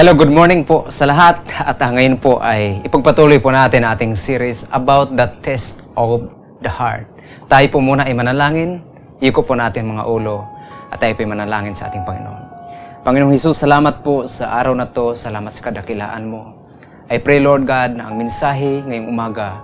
Hello, good morning po sa lahat. At ah, ngayon po ay ipagpatuloy po natin ating series about the test of the heart. Tayo po muna ay manalangin, iko po natin mga ulo, at tayo po ay manalangin sa ating Panginoon. Panginoong Hesus, salamat po sa araw na to, salamat sa kadakilaan mo. I pray, Lord God, na ang mensahe ngayong umaga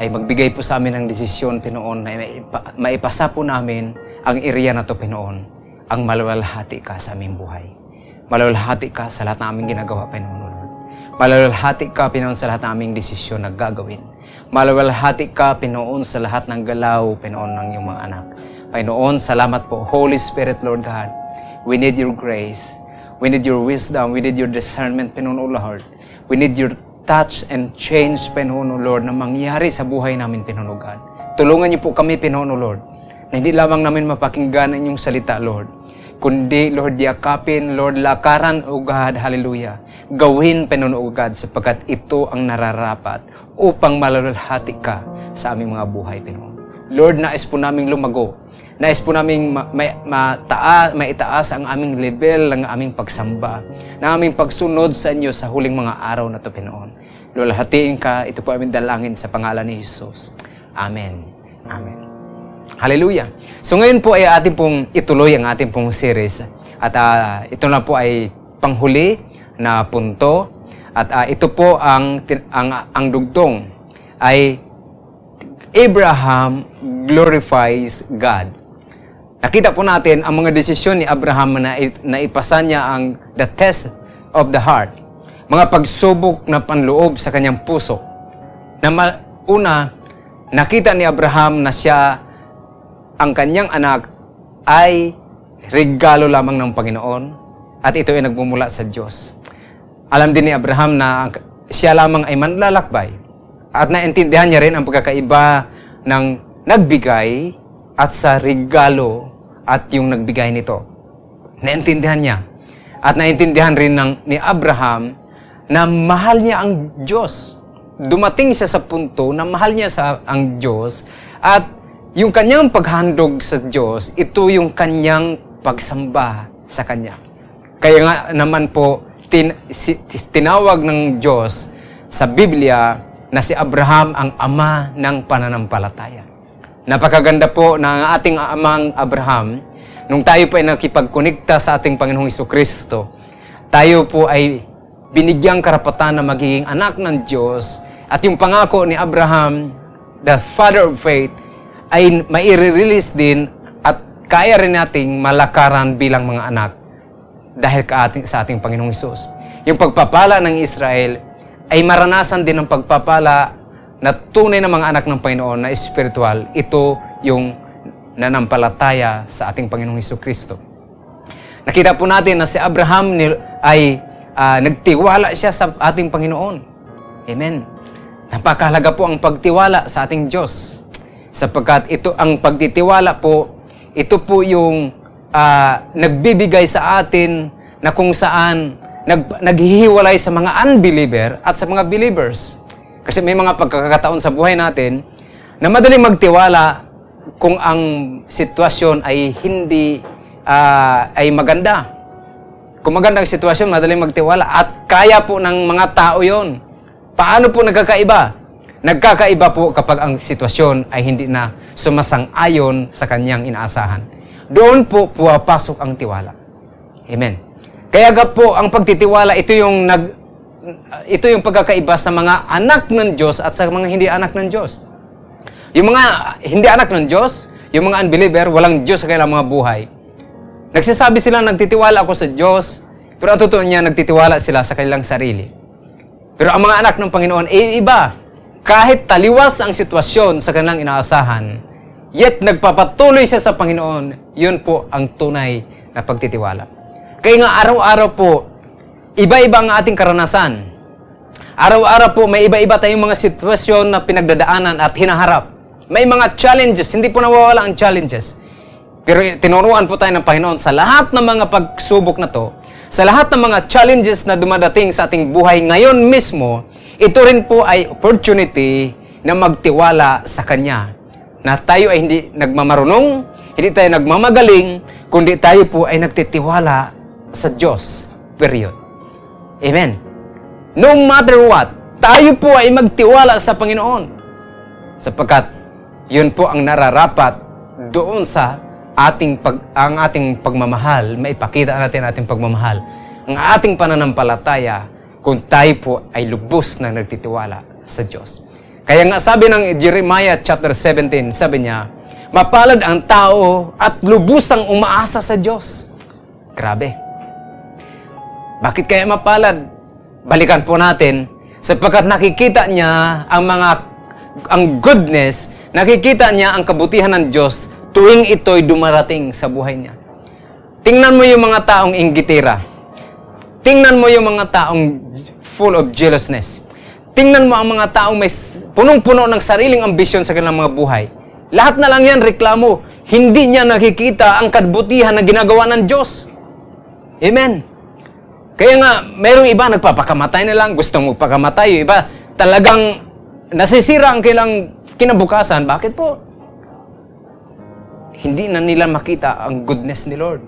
ay magbigay po sa amin ng desisyon, Pinoon, na maipa- maipasa po namin ang area na to, Pinoon, ang maluwalhati ka sa aming buhay. Maluwalhati ka sa lahat ng aming ginagawa, Pinoon, Lord. Maluwalhati ka, Pinoon, sa lahat ng aming desisyon na gagawin. Maluwalhati ka, Pinoon, sa lahat ng galaw, Pinoon, ng iyong mga anak. Panginoon, salamat po. Holy Spirit, Lord God, we need your grace. We need your wisdom. We need your discernment, Pinoon, O Lord. We need your touch and change, Pinoon, O Lord, na mangyari sa buhay namin, Pinoon, O God. Tulungan niyo po kami, Pinoon, O Lord, na hindi lamang namin mapakinggan ang inyong salita, Lord, kundi, Lord, yakapin, Lord, lakaran, O God, hallelujah. Gawin, God, sapagkat ito ang nararapat upang malalhati ka sa aming mga buhay, Pinoon. Lord, nais po naming lumago. Nais po naming ma- ma- mataa- maitaas ang aming level ng aming pagsamba, ng aming pagsunod sa inyo sa huling mga araw na ito, Pinoon. Lord, hatiin ka. Ito po aming dalangin sa pangalan ni Jesus. Amen. Amen. Hallelujah. So ngayon po ay ating pong ituloy ang ating pong series. At ah, ito na po ay panghuli na punto. At ah, ito po ang, ang, ang dugtong ay Abraham glorifies God. Nakita po natin ang mga desisyon ni Abraham na, na ipasa niya ang the test of the heart. Mga pagsubok na panloob sa kanyang puso. Na una, nakita ni Abraham na siya ang kanyang anak ay regalo lamang ng Panginoon at ito ay nagmumula sa Diyos. Alam din ni Abraham na siya lamang ay manlalakbay at naintindihan niya rin ang pagkakaiba ng nagbigay at sa regalo at yung nagbigay nito. Naintindihan niya. At naintindihan rin ng, ni Abraham na mahal niya ang Diyos. Dumating siya sa punto na mahal niya sa ang Diyos at yung kanyang paghandog sa Diyos, ito yung kanyang pagsamba sa Kanya. Kaya nga naman po, tin, si- tinawag ng Diyos sa Biblia na si Abraham ang ama ng pananampalataya. Napakaganda po ng ating amang Abraham, nung tayo po ay nakipagkonekta sa ating Panginoong Iso Kristo, tayo po ay binigyang karapatan na magiging anak ng Diyos at yung pangako ni Abraham, the father of faith, ay maire-release din at kaya rin nating malakaran bilang mga anak dahil ka ating, sa ating Panginoong Isus. Yung pagpapala ng Israel ay maranasan din ng pagpapala na tunay na mga anak ng Panginoon na espiritual. Ito yung nanampalataya sa ating Panginoong Iso Kristo. Nakita po natin na si Abraham ay ah, nagtiwala siya sa ating Panginoon. Amen. Napakahalaga po ang pagtiwala sa ating Diyos. Sapagkat ito ang pagtitiwala po, ito po yung ah, nagbibigay sa atin na kung saan nag, naghihiwalay sa mga unbeliever at sa mga believers. Kasi may mga pagkakataon sa buhay natin na madaling magtiwala kung ang sitwasyon ay hindi ah, ay maganda. Kung magandang sitwasyon, madaling magtiwala at kaya po ng mga tao yon. Paano po nagkakaiba? Nagkakaiba po kapag ang sitwasyon ay hindi na sumasang-ayon sa kanyang inaasahan. Doon po puwapasok ang tiwala. Amen. Kaya ga po ang pagtitiwala ito yung nag ito yung pagkakaiba sa mga anak ng Diyos at sa mga hindi anak ng Diyos. Yung mga hindi anak ng Diyos, yung mga unbeliever, walang Diyos sa kanilang mga buhay. Nagsasabi sila, nagtitiwala ako sa Diyos, pero ang totoo niya, nagtitiwala sila sa kanilang sarili. Pero ang mga anak ng Panginoon, eh iba. Kahit taliwas ang sitwasyon sa kanilang inaasahan, yet nagpapatuloy siya sa Panginoon, yun po ang tunay na pagtitiwala. Kaya nga araw-araw po, iba-iba ang ating karanasan. Araw-araw po, may iba-iba tayong mga sitwasyon na pinagdadaanan at hinaharap. May mga challenges, hindi po nawawala ang challenges. Pero tinuruan po tayo ng Panginoon sa lahat ng mga pagsubok na to, sa lahat ng mga challenges na dumadating sa ating buhay ngayon mismo, ito rin po ay opportunity na magtiwala sa Kanya. Na tayo ay hindi nagmamarunong, hindi tayo nagmamagaling, kundi tayo po ay nagtitiwala sa Diyos. Period. Amen. No matter what, tayo po ay magtiwala sa Panginoon. Sapagkat yun po ang nararapat doon sa ating pag, ang ating pagmamahal, maipakita natin ating pagmamahal. Ang ating pananampalataya kung tayo po ay lubos na nagtitiwala sa Diyos. Kaya nga sabi ng Jeremiah chapter 17, sabi niya, Mapalad ang tao at lubusang umaasa sa Diyos. Grabe. Bakit kaya mapalad? Balikan po natin sapagkat nakikita niya ang mga ang goodness, nakikita niya ang kabutihan ng Diyos tuwing ito'y dumarating sa buhay niya. Tingnan mo yung mga taong inggitira. Tingnan mo yung mga taong full of jealousness. Tingnan mo ang mga taong may punong-puno ng sariling ambisyon sa kanilang mga buhay. Lahat na lang yan reklamo. Hindi niya nakikita ang kabutihan na ginagawa ng Diyos. Amen. Kaya nga, mayroong iba nagpapakamatay na lang, gustong magpakamatay. Yung iba talagang nasisira ang kailang kinabukasan. Bakit po? Hindi na nila makita ang goodness ni Lord.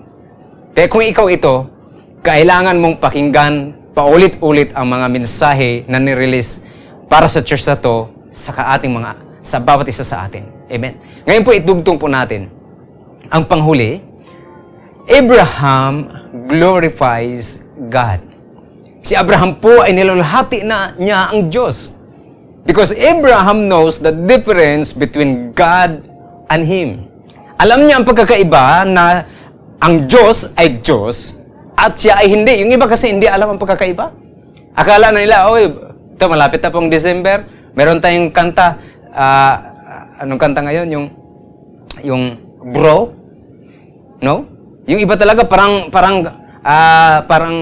Kaya kung ikaw ito, kailangan mong pakinggan paulit-ulit ang mga mensahe na nirelease para sa church na to sa ating mga sa bawat isa sa atin. Amen. Ngayon po itugtong po natin ang panghuli. Abraham glorifies God. Si Abraham po ay nilalahati na niya ang Diyos. Because Abraham knows the difference between God and him. Alam niya ang pagkakaiba na ang Diyos ay Diyos at siya ay hindi. Yung iba kasi hindi alam ang pagkakaiba. Akala na nila, oh, ito malapit na pong December, meron tayong kanta, uh, anong kanta ngayon? Yung, yung bro? No? Yung iba talaga parang, parang, uh, parang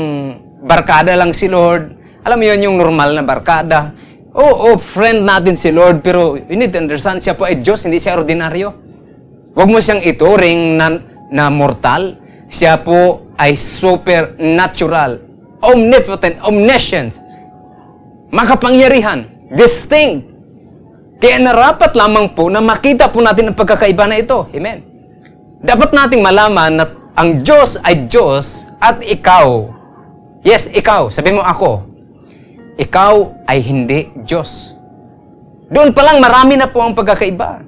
barkada lang si Lord. Alam mo yun, yung normal na barkada. Oo, oh, oh, friend natin si Lord, pero you need to understand, siya po ay Diyos, hindi siya ordinaryo. Huwag mo siyang ituring na, na mortal. Siya po ay supernatural, omnipotent, omniscient, makapangyarihan, distinct. Kaya narapat lamang po na makita po natin ang pagkakaiba na ito. Amen. Dapat nating malaman na ang Diyos ay Diyos at ikaw Yes, ikaw. Sabi mo ako. Ikaw ay hindi Diyos. Doon pa lang marami na po ang pagkakaiba.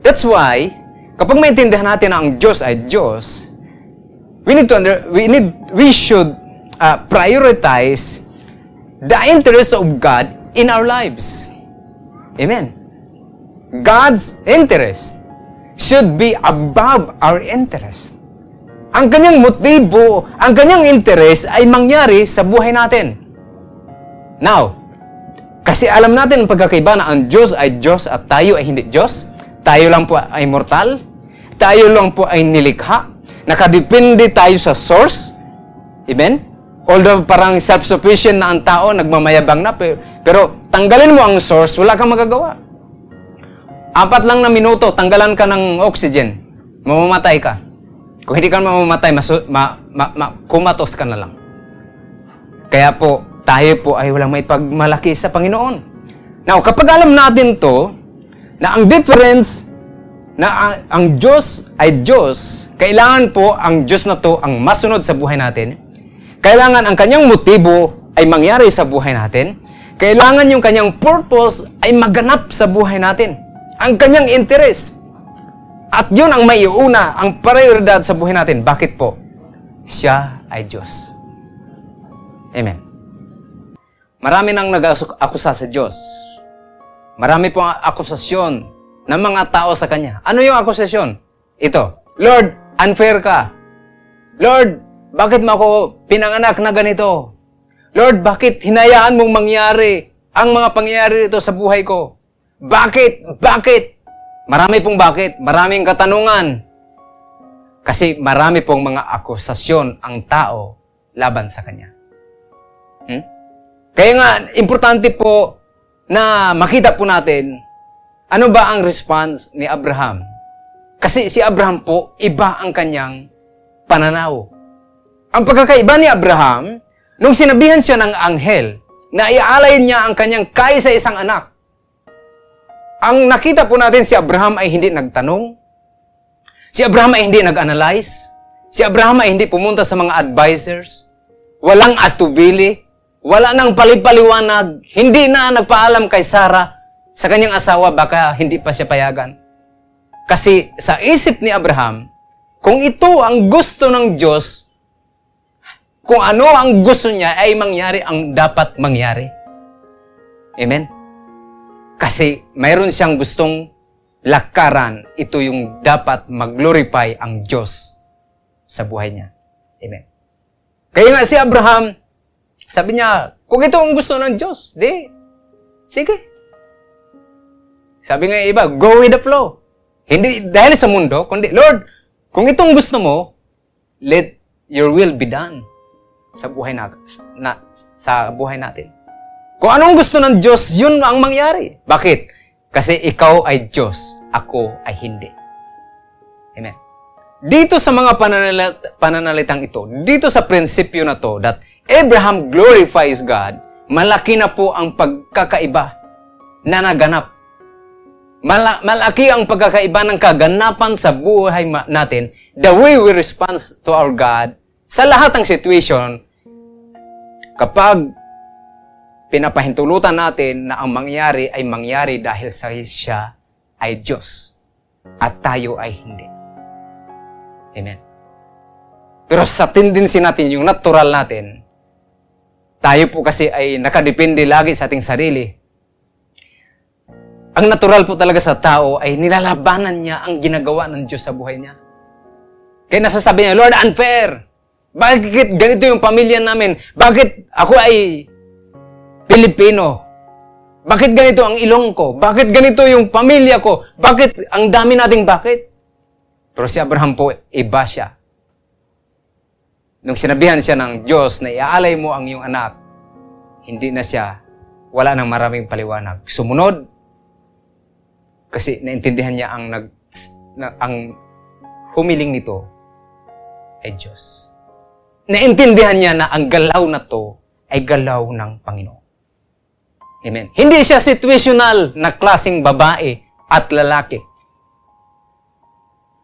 That's why, kapag maintindihan natin na ang Diyos ay Diyos, we need to under, we need we should uh, prioritize the interest of God in our lives. Amen. God's interest should be above our interest ang kanyang motibo, ang kanyang interes ay mangyari sa buhay natin. Now, kasi alam natin ang pagkakaiba na ang Diyos ay Diyos at tayo ay hindi Diyos. Tayo lang po ay mortal. Tayo lang po ay nilikha. Nakadepende tayo sa source. Amen? Although parang self-sufficient na ang tao, nagmamayabang na, pero, pero tanggalin mo ang source, wala kang magagawa. Apat lang na minuto, tanggalan ka ng oxygen, mamamatay ka. Kung hindi ka mamamatay, masu- ma- ma- ma- kumatos ka na lang. Kaya po, tayo po ay walang may pagmalaki sa Panginoon. Now, kapag alam natin to, na ang difference na ang, ang Diyos ay Diyos, kailangan po ang Diyos na to ang masunod sa buhay natin. Kailangan ang kanyang motibo ay mangyari sa buhay natin. Kailangan yung kanyang purpose ay maganap sa buhay natin. Ang kanyang interest. At yun ang maiuna, ang prioridad sa buhay natin. Bakit po? Siya ay Diyos. Amen. Marami nang nag-akusa sa Diyos. Marami pong akusasyon ng mga tao sa Kanya. Ano yung akusasyon? Ito, Lord, unfair ka. Lord, bakit mo ako pinanganak na ganito? Lord, bakit hinayaan mong mangyari ang mga pangyayari ito sa buhay ko? Bakit? Bakit? Marami pong bakit, maraming katanungan. Kasi marami pong mga akusasyon ang tao laban sa kanya. Hmm? Kaya nga, importante po na makita po natin ano ba ang response ni Abraham. Kasi si Abraham po, iba ang kanyang pananaw. Ang pagkakaiba ni Abraham, nung sinabihan siya ng anghel na ialay niya ang kanyang kaisa isang anak, ang nakita po natin si Abraham ay hindi nagtanong. Si Abraham ay hindi nag-analyze. Si Abraham ay hindi pumunta sa mga advisors. Walang atubili. wala nang palipaliwanag, hindi na nagpaalam kay Sarah sa kanyang asawa, baka hindi pa siya payagan. Kasi sa isip ni Abraham, kung ito ang gusto ng Diyos, kung ano ang gusto niya ay mangyari ang dapat mangyari. Amen? Kasi mayroon siyang gustong lakaran, ito yung dapat mag-glorify ang Diyos sa buhay niya. Amen. Kaya nga si Abraham, sabi niya, kung ito ang gusto ng Diyos, di, sige. Sabi nga iba, go with the flow. Hindi dahil sa mundo, kundi, Lord, kung itong gusto mo, let your will be done sa buhay na, na sa buhay natin. Kung anong gusto ng Diyos, yun ang mangyari. Bakit? Kasi ikaw ay Diyos, ako ay hindi. Amen. Dito sa mga pananalit, pananalitang ito, dito sa prinsipyo na to, that Abraham glorifies God, malaki na po ang pagkakaiba na naganap. Mala- malaki ang pagkakaiba ng kaganapan sa buhay natin, the way we respond to our God, sa lahat ng situation, kapag pinapahintulutan natin na ang mangyari ay mangyari dahil sa siya ay Diyos at tayo ay hindi. Amen. Pero sa tendency natin, yung natural natin, tayo po kasi ay nakadepende lagi sa ating sarili. Ang natural po talaga sa tao ay nilalabanan niya ang ginagawa ng Diyos sa buhay niya. Kaya nasasabi niya, Lord, unfair. Bakit ganito yung pamilya namin? Bakit ako ay Pilipino? Bakit ganito ang ilong ko? Bakit ganito yung pamilya ko? Bakit ang dami nating bakit? Pero si Abraham po, iba siya. Nung sinabihan siya ng Diyos na iaalay mo ang iyong anak, hindi na siya, wala nang maraming paliwanag. Sumunod, kasi naintindihan niya ang nag, na, ang humiling nito ay Diyos. Naintindihan niya na ang galaw na to ay galaw ng Panginoon. Amen. Hindi siya situational na klasing babae at lalaki.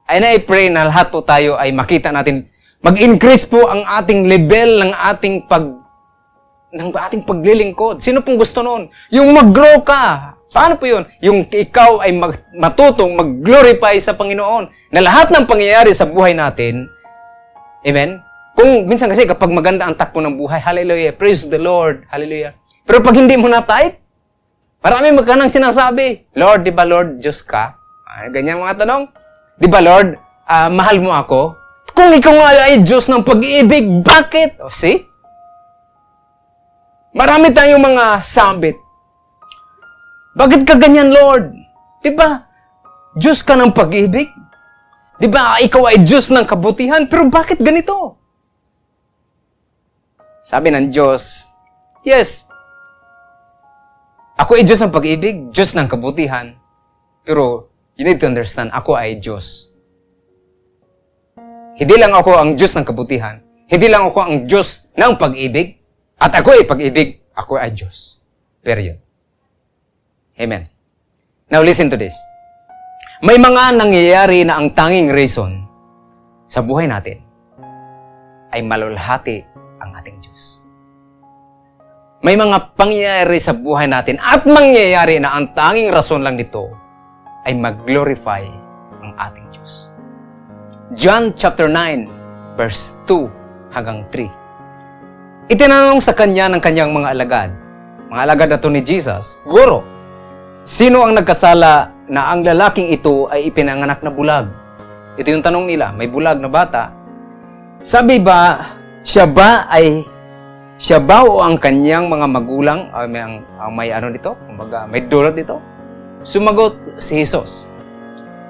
And I pray na lahat po tayo ay makita natin, mag-increase po ang ating level ng ating pag ng ating paglilingkod. Sino pong gusto noon? Yung mag-grow ka. Paano po yun? Yung ikaw ay mag, matutong mag-glorify sa Panginoon. Na lahat ng pangyayari sa buhay natin, amen? Kung minsan kasi kapag maganda ang takbo ng buhay, hallelujah, praise the Lord, hallelujah. Pero pag hindi mo na type, marami magkanang sinasabi, Lord, di ba Lord, Diyos ka? Ay, ganyan mga tanong. Di ba, Lord, uh, mahal mo ako? Kung ikaw nga ay Diyos ng pag-ibig, bakit? O, oh, see? Marami tayong mga sabit. Bakit ka ganyan, Lord? Di ba? Diyos ka ng pag-ibig? Di ba, ikaw ay Diyos ng kabutihan? Pero bakit ganito? Sabi ng Diyos, yes, ako ay Diyos ng pag-ibig, Diyos ng kabutihan. Pero You need to understand, ako ay Diyos. Hindi lang ako ang Diyos ng kabutihan. Hindi lang ako ang Diyos ng pag-ibig. At ako ay pag-ibig. Ako ay Diyos. Period. Amen. Now listen to this. May mga nangyayari na ang tanging reason sa buhay natin ay malulhati ang ating Diyos. May mga pangyayari sa buhay natin at mangyayari na ang tanging rason lang nito ay mag-glorify ang ating Diyos. John chapter 9, verse 2 hanggang 3. Itinanong sa kanya ng kanyang mga alagad, mga alagad na to ni Jesus, Guro, sino ang nagkasala na ang lalaking ito ay ipinanganak na bulag? Ito yung tanong nila, may bulag na bata. Sabi ba, siya ba ay siya ba o ang kanyang mga magulang, uh, may, ang, ang may ano dito, kumbaga, may dulot dito? Sumagot si Jesus,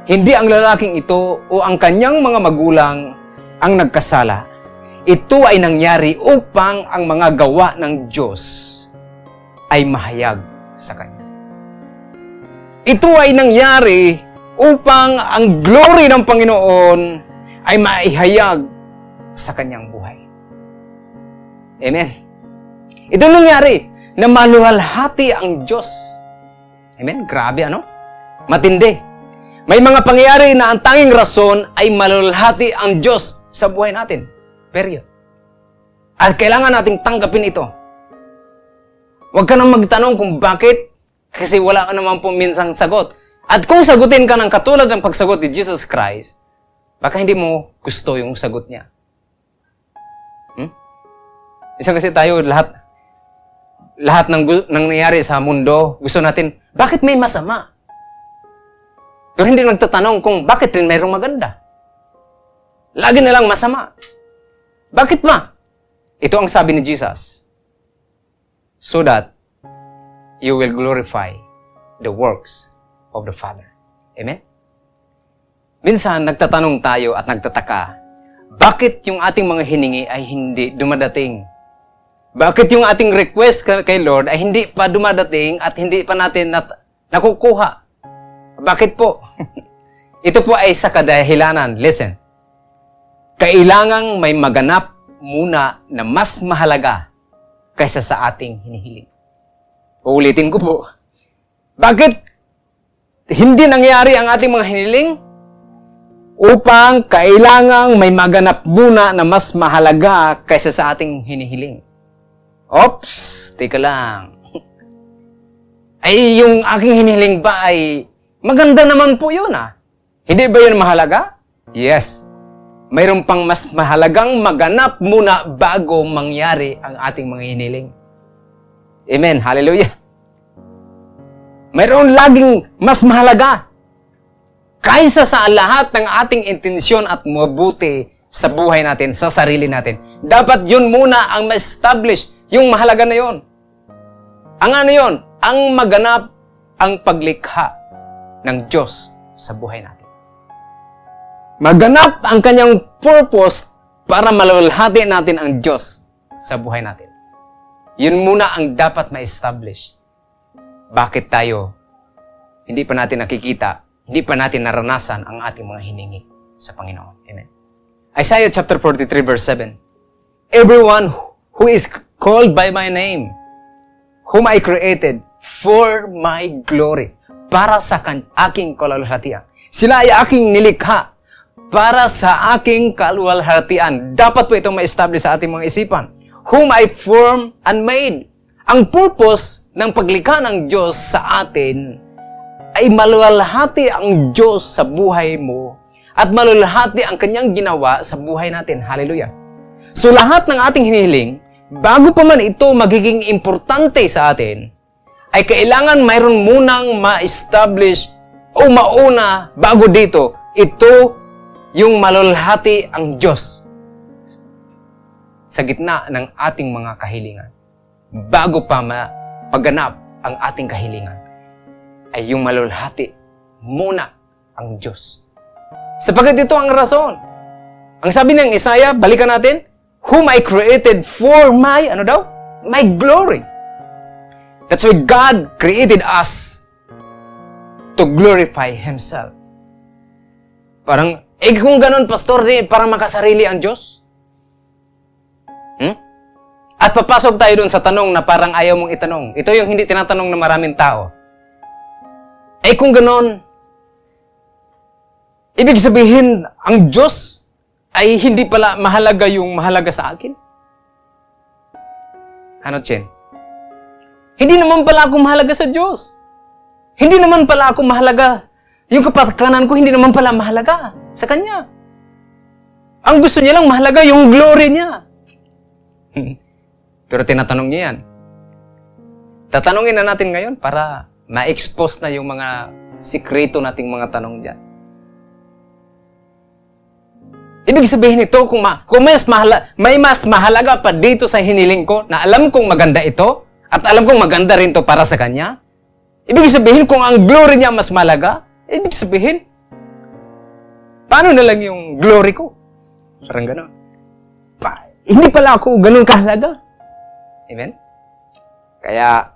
Hindi ang lalaking ito o ang kanyang mga magulang ang nagkasala. Ito ay nangyari upang ang mga gawa ng Diyos ay mahayag sa Kanya. Ito ay nangyari upang ang glory ng Panginoon ay maihayag sa Kanyang buhay. Amen. Ito nangyari na maluhalhati ang Diyos Amen? Grabe ano? Matindi. May mga pangyayari na ang tanging rason ay malalhati ang Diyos sa buhay natin. Period. At kailangan nating tanggapin ito. Huwag ka nang magtanong kung bakit, kasi wala ka naman po minsang sagot. At kung sagutin ka ng katulad ng pagsagot ni Jesus Christ, baka hindi mo gusto yung sagot niya. Hmm? Isa kasi tayo, lahat, lahat ng, ng nangyayari sa mundo, gusto natin, bakit may masama? Pero hindi nagtatanong kung bakit rin mayroong maganda. Lagi na lang masama. Bakit ba? Ito ang sabi ni Jesus. So that you will glorify the works of the Father. Amen? Minsan, nagtatanong tayo at nagtataka, bakit yung ating mga hiningi ay hindi dumadating? Bakit yung ating request kay Lord ay hindi pa dumadating at hindi pa natin nat- nakukuha? Bakit po? Ito po ay sa kadahilanan. Listen. Kailangang may maganap muna na mas mahalaga kaysa sa ating hinihiling. Uulitin ko po. Bakit hindi nangyari ang ating mga hiniling? Upang kailangang may maganap muna na mas mahalaga kaysa sa ating hinihiling. Ops, teka lang. Ay, yung aking hinihiling ba ay maganda naman po yun ah. Hindi ba yun mahalaga? Yes. Mayroon pang mas mahalagang maganap muna bago mangyari ang ating mga hiniling. Amen. Hallelujah. Mayroon laging mas mahalaga kaysa sa lahat ng ating intensyon at mabuti sa buhay natin, sa sarili natin. Dapat yun muna ang ma-establish, yung mahalaga na yun. Ang ano yun? Ang maganap ang paglikha ng Diyos sa buhay natin. Maganap ang kanyang purpose para malalhati natin ang Diyos sa buhay natin. Yun muna ang dapat ma-establish. Bakit tayo hindi pa natin nakikita, hindi pa natin naranasan ang ating mga hiningi sa Panginoon. Amen. Isaiah chapter 43 verse 7. Everyone who is called by my name, whom I created for my glory, para sa aking kaluwalhatian. Sila ay aking nilikha para sa aking kaluwalhatian. Dapat po itong ma-establish sa ating mga isipan. Whom I formed and made. Ang purpose ng paglikha ng Diyos sa atin ay maluwalhati ang Diyos sa buhay mo at maluwalhati ang kanyang ginawa sa buhay natin. Hallelujah. So lahat ng ating hinihiling, bago pa man ito magiging importante sa atin, ay kailangan mayroon munang ma-establish o mauna bago dito, ito yung malulhati ang Diyos sa gitna ng ating mga kahilingan. Bago pa mapaganap ang ating kahilingan, ay yung malulhati muna ang Diyos. Sapagat ito ang rason. Ang sabi ng Isaiah, balikan natin, whom I created for my, ano daw? My glory. That's why God created us to glorify Himself. Parang, eh kung ganun, pastor, di, parang makasarili ang Diyos? Hmm? At papasok tayo dun sa tanong na parang ayaw mong itanong. Ito yung hindi tinatanong ng maraming tao. Eh kung ganon, ibig sabihin, ang Diyos ay hindi pala mahalaga yung mahalaga sa akin? Ano, Chen? Hindi naman pala ako mahalaga sa Diyos. Hindi naman pala ako mahalaga. Yung kapakanan ko, hindi naman pala mahalaga sa Kanya. Ang gusto niya lang mahalaga yung glory niya. Pero tinatanong niya yan. Tatanungin na natin ngayon para ma-expose na yung mga sikreto nating mga tanong dyan. Ibig sabihin nito, kung, ma, kung mas mahala, may mas mahalaga pa dito sa hiniling ko na alam kong maganda ito at alam kong maganda rin to para sa kanya, ibig sabihin kung ang glory niya mas malaga, ibig sabihin, paano na lang yung glory ko? Parang gano'n. Hindi pala ako ganun kahalaga. Amen? Kaya,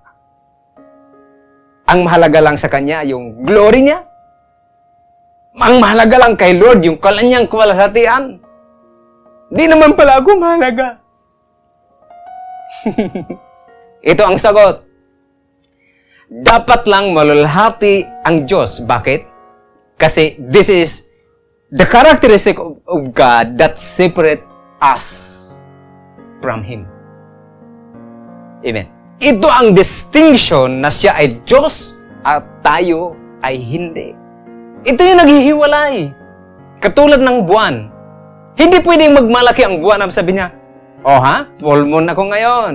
ang mahalaga lang sa Kanya, yung glory niya. Ang mahalaga lang kay Lord, yung kalanyang kwalhatian. Di naman pala ako mahalaga. Ito ang sagot. Dapat lang malulhati ang Diyos. Bakit? Kasi this is the characteristic of God that separate us from Him. Amen. ito ang distinction na siya ay Diyos at tayo ay hindi. Ito yung naghihiwalay. Katulad ng buwan. Hindi pwedeng magmalaki ang buwan. Sabi niya, Oh ha? Full moon ako ngayon.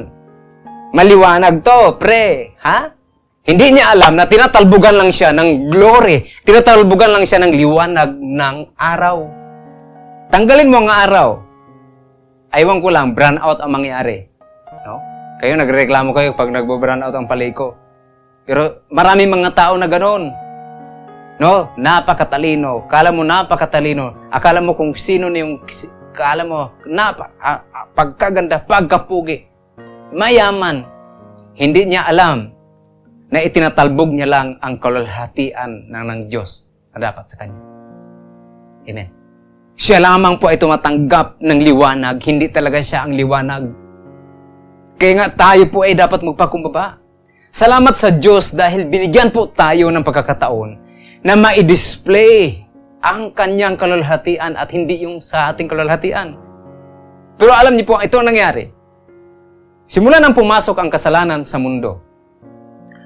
Maliwanag to, pre. Ha? Hindi niya alam na tinatalbugan lang siya ng glory. Tinatalbugan lang siya ng liwanag ng araw. Tanggalin mo ang araw. Aywan ko lang, brown out ang mangyari. No? Kayo, nagreklamo kayo pag nagbo-brown out ang palay ko. Pero marami mga tao na ganon. No? Napakatalino. Kala mo napakatalino. Akala mo kung sino na yung... Kala mo, napa, ah, ah, pagkaganda, pagkapugi. Mayaman. Hindi niya alam na itinatalbog niya lang ang kalulhatian ng, ng Diyos na dapat sa Kanya. Amen. Siya lamang po ay tumatanggap ng liwanag, hindi talaga siya ang liwanag. Kaya nga tayo po ay dapat magpakumbaba. Salamat sa Diyos dahil binigyan po tayo ng pagkakataon na ma-display ang kanyang kalulhatian at hindi yung sa ating kalulhatian. Pero alam niyo po, ito ang nangyari. Simula nang pumasok ang kasalanan sa mundo,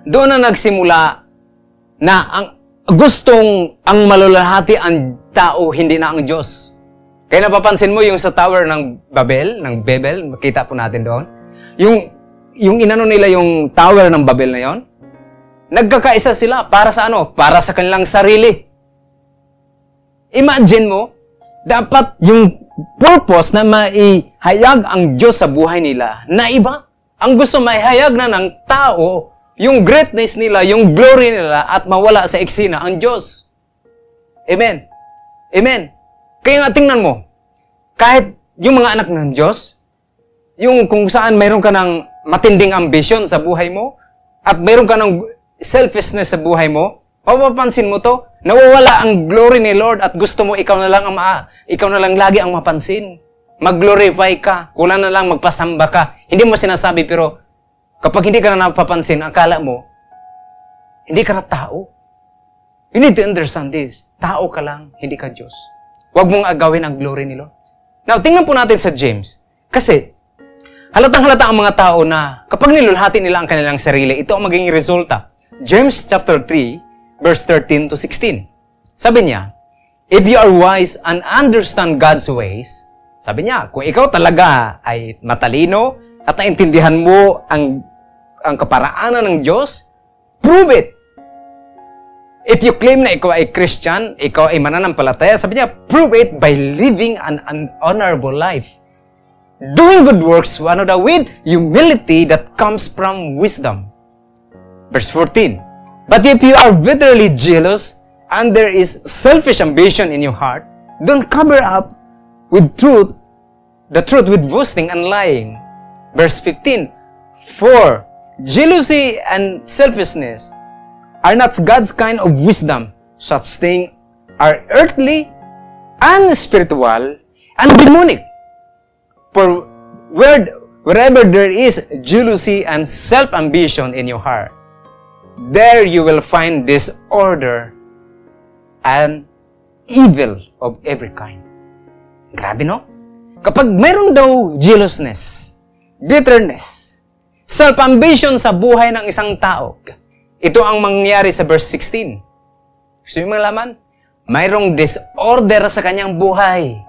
doon na nagsimula na ang gustong ang malulahati ang tao, hindi na ang Diyos. Kaya napapansin mo yung sa tower ng Babel, ng Bebel, makita po natin doon. Yung, yung inano nila yung tower ng Babel na yon, nagkakaisa sila para sa ano? Para sa kanilang sarili. Imagine mo, dapat yung purpose na maihayag ang Diyos sa buhay nila na iba. Ang gusto maihayag na ng tao yung greatness nila, yung glory nila, at mawala sa eksena ang Diyos. Amen. Amen. Kaya nga tingnan mo, kahit yung mga anak ng Diyos, yung kung saan mayroon ka ng matinding ambisyon sa buhay mo, at mayroon ka ng selfishness sa buhay mo, mapapansin mo to, nawawala ang glory ni Lord at gusto mo ikaw na lang ang ma- ikaw na lang lagi ang mapansin. Mag-glorify ka, kulang na lang magpasamba ka. Hindi mo sinasabi pero Kapag hindi ka na napapansin, akala mo, hindi ka na tao. You need to understand this. Tao ka lang, hindi ka Diyos. Huwag mong agawin ang glory ni Lord. Now, tingnan po natin sa James. Kasi, halatang halata ang mga tao na kapag nilulhati nila ang kanilang sarili, ito ang magiging resulta. James chapter 3, verse 13 to 16. Sabi niya, If you are wise and understand God's ways, sabi niya, kung ikaw talaga ay matalino at naintindihan mo ang ang kaparaanan ng Diyos, prove it. If you claim na ikaw ay Christian, ikaw ay mananampalataya, sabi niya, prove it by living an, honorable life. Doing good works, ano daw, with humility that comes from wisdom. Verse 14, But if you are bitterly jealous, and there is selfish ambition in your heart, don't cover up with truth, the truth with boasting and lying. Verse 15, For Jealousy and selfishness are not God's kind of wisdom. Such things are earthly, unspiritual, and demonic. For where, wherever there is jealousy and self-ambition in your heart, there you will find disorder and evil of every kind. Grabe, no? Kapag mayroon daw jealousness, bitterness, Self-ambition sa buhay ng isang tao. Ito ang mangyari sa verse 16. Gusto nyo malaman? Mayroong disorder sa kanyang buhay.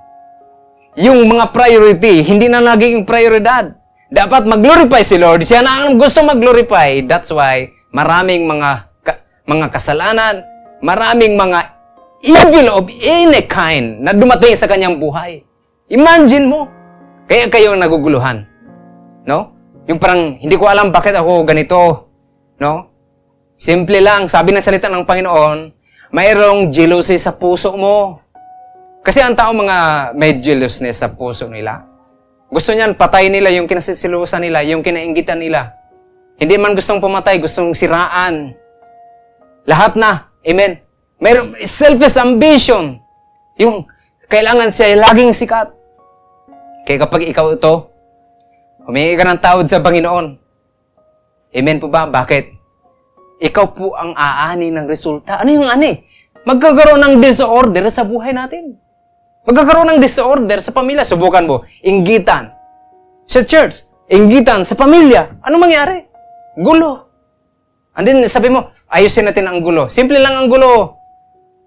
Yung mga priority, hindi na naging prioridad. Dapat mag-glorify si Lord. Siya na ang gusto mag-glorify. That's why maraming mga ka, mga kasalanan, maraming mga evil of any kind na dumating sa kanyang buhay. Imagine mo. Kaya kayo naguguluhan. No? Yung parang, hindi ko alam bakit ako ganito. No? Simple lang, sabi ng salita ng Panginoon, mayroong jealousy sa puso mo. Kasi ang tao mga may jealousness sa puso nila. Gusto niyan, patay nila yung kinasisilusan nila, yung kinaingitan nila. Hindi man gustong pumatay, gustong siraan. Lahat na. Amen. Mayroong selfish ambition. Yung kailangan siya laging sikat. Kaya kapag ikaw ito, Humingi ka ng tawad sa Panginoon. Amen po ba? Bakit? Ikaw po ang aani ng resulta. Ano yung ani? Magkakaroon ng disorder sa buhay natin. Magkakaroon ng disorder sa pamilya. Subukan mo. Inggitan. Sa church. Inggitan sa pamilya. Ano mangyari? Gulo. And then, sabi mo, ayusin natin ang gulo. Simple lang ang gulo.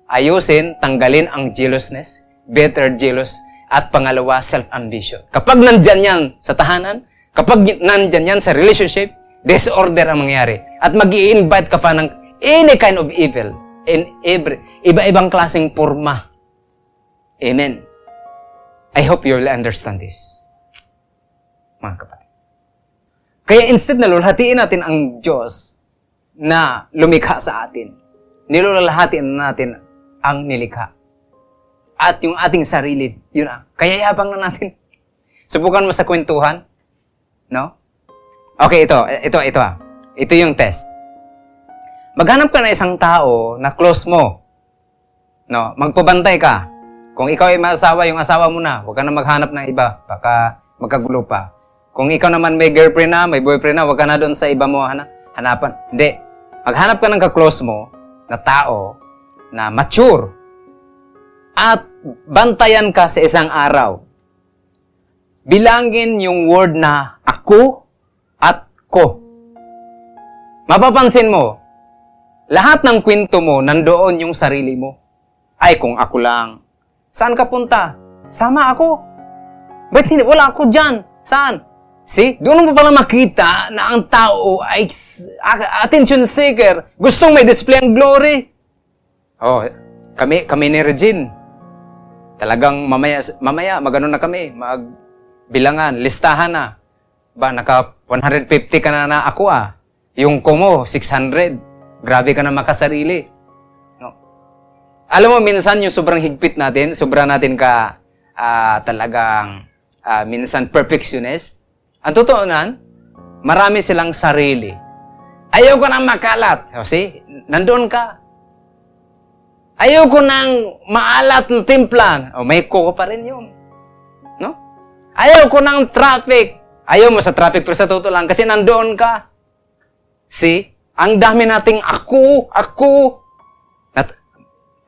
Ayusin, tanggalin ang jealousness, better jealous, at pangalawa, self-ambition. Kapag nandyan yan sa tahanan, kapag nandyan yan sa relationship, disorder ang mangyayari. At mag invite ka pa ng any kind of evil in every, iba-ibang klaseng forma. Amen. I hope you will understand this. Mga kapatid. Kaya instead na lulhatiin natin ang Diyos na lumikha sa atin, nilulhatiin natin ang nilikha. At yung ating sarili, yun ang, kaya yabang na natin. Subukan mo sa kwentuhan. No? Okay, ito. Ito, ito ah. Ito yung test. Maghanap ka na isang tao na close mo. No? Magpabantay ka. Kung ikaw ay masawa, yung asawa mo na. Huwag ka na maghanap ng iba. Baka magkagulo pa. Kung ikaw naman may girlfriend na, may boyfriend na, huwag ka na doon sa iba mo hana- hanapan. Hindi. Maghanap ka ng ka-close mo na tao na mature. At bantayan ka sa isang araw. Bilangin yung word na ako at ko. Mapapansin mo, lahat ng kwento mo, nandoon yung sarili mo. Ay, kung ako lang. Saan ka punta? Sama ako. Ba't hindi? Wala ako dyan. Saan? See? Doon mo pala makita na ang tao ay attention seeker. Gustong may display ang glory. Oh, kami, kami ni Regine. Talagang mamaya, mamaya magano na kami, magbilangan, listahan na. Ba, naka 150 ka na na ako ah. Yung ko mo, 600. Grabe ka na makasarili. No? Alam mo, minsan yung sobrang higpit natin, sobrang natin ka ah, talagang ah, minsan perfectionist. Ang totoo nan, marami silang sarili. Ayaw ko nang makalat. O, see? Nandoon ka. Ayaw ko nang maalat ng timplan. O, may ko pa rin yun. No? Ayaw ko ng traffic. Ayaw mo sa traffic, pero sa totoo lang, kasi nandoon ka. See? Ang dami nating ako, ako. Nat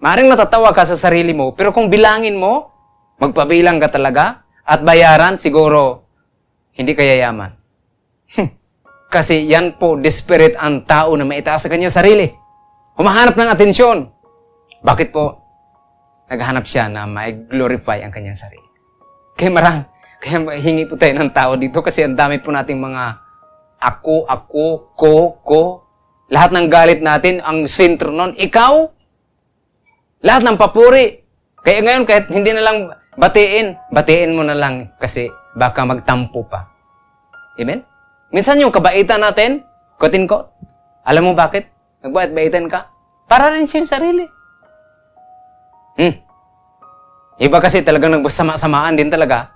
Maring natatawa ka sa sarili mo, pero kung bilangin mo, magpabilang ka talaga, at bayaran, siguro, hindi ka yayaman. Hmm. Kasi yan po, desperate ang tao na maitaas sa kanyang sarili. Humahanap ng atensyon. Bakit po? Naghahanap siya na ma-glorify ang kanyang sarili. Kaya marang, kaya hingi po tayo ng tao dito kasi ang dami po nating mga ako, ako, ko, ko. Lahat ng galit natin, ang sentro nun, ikaw. Lahat ng papuri. Kaya ngayon, kahit hindi na lang batiin, batiin mo na lang kasi baka magtampo pa. Amen? Minsan yung kabaitan natin, kotin ko, alam mo bakit? Nagbait-baitan ka? Para rin sa iyong sarili. Hmm. Iba kasi talagang nagsama-samaan din talaga.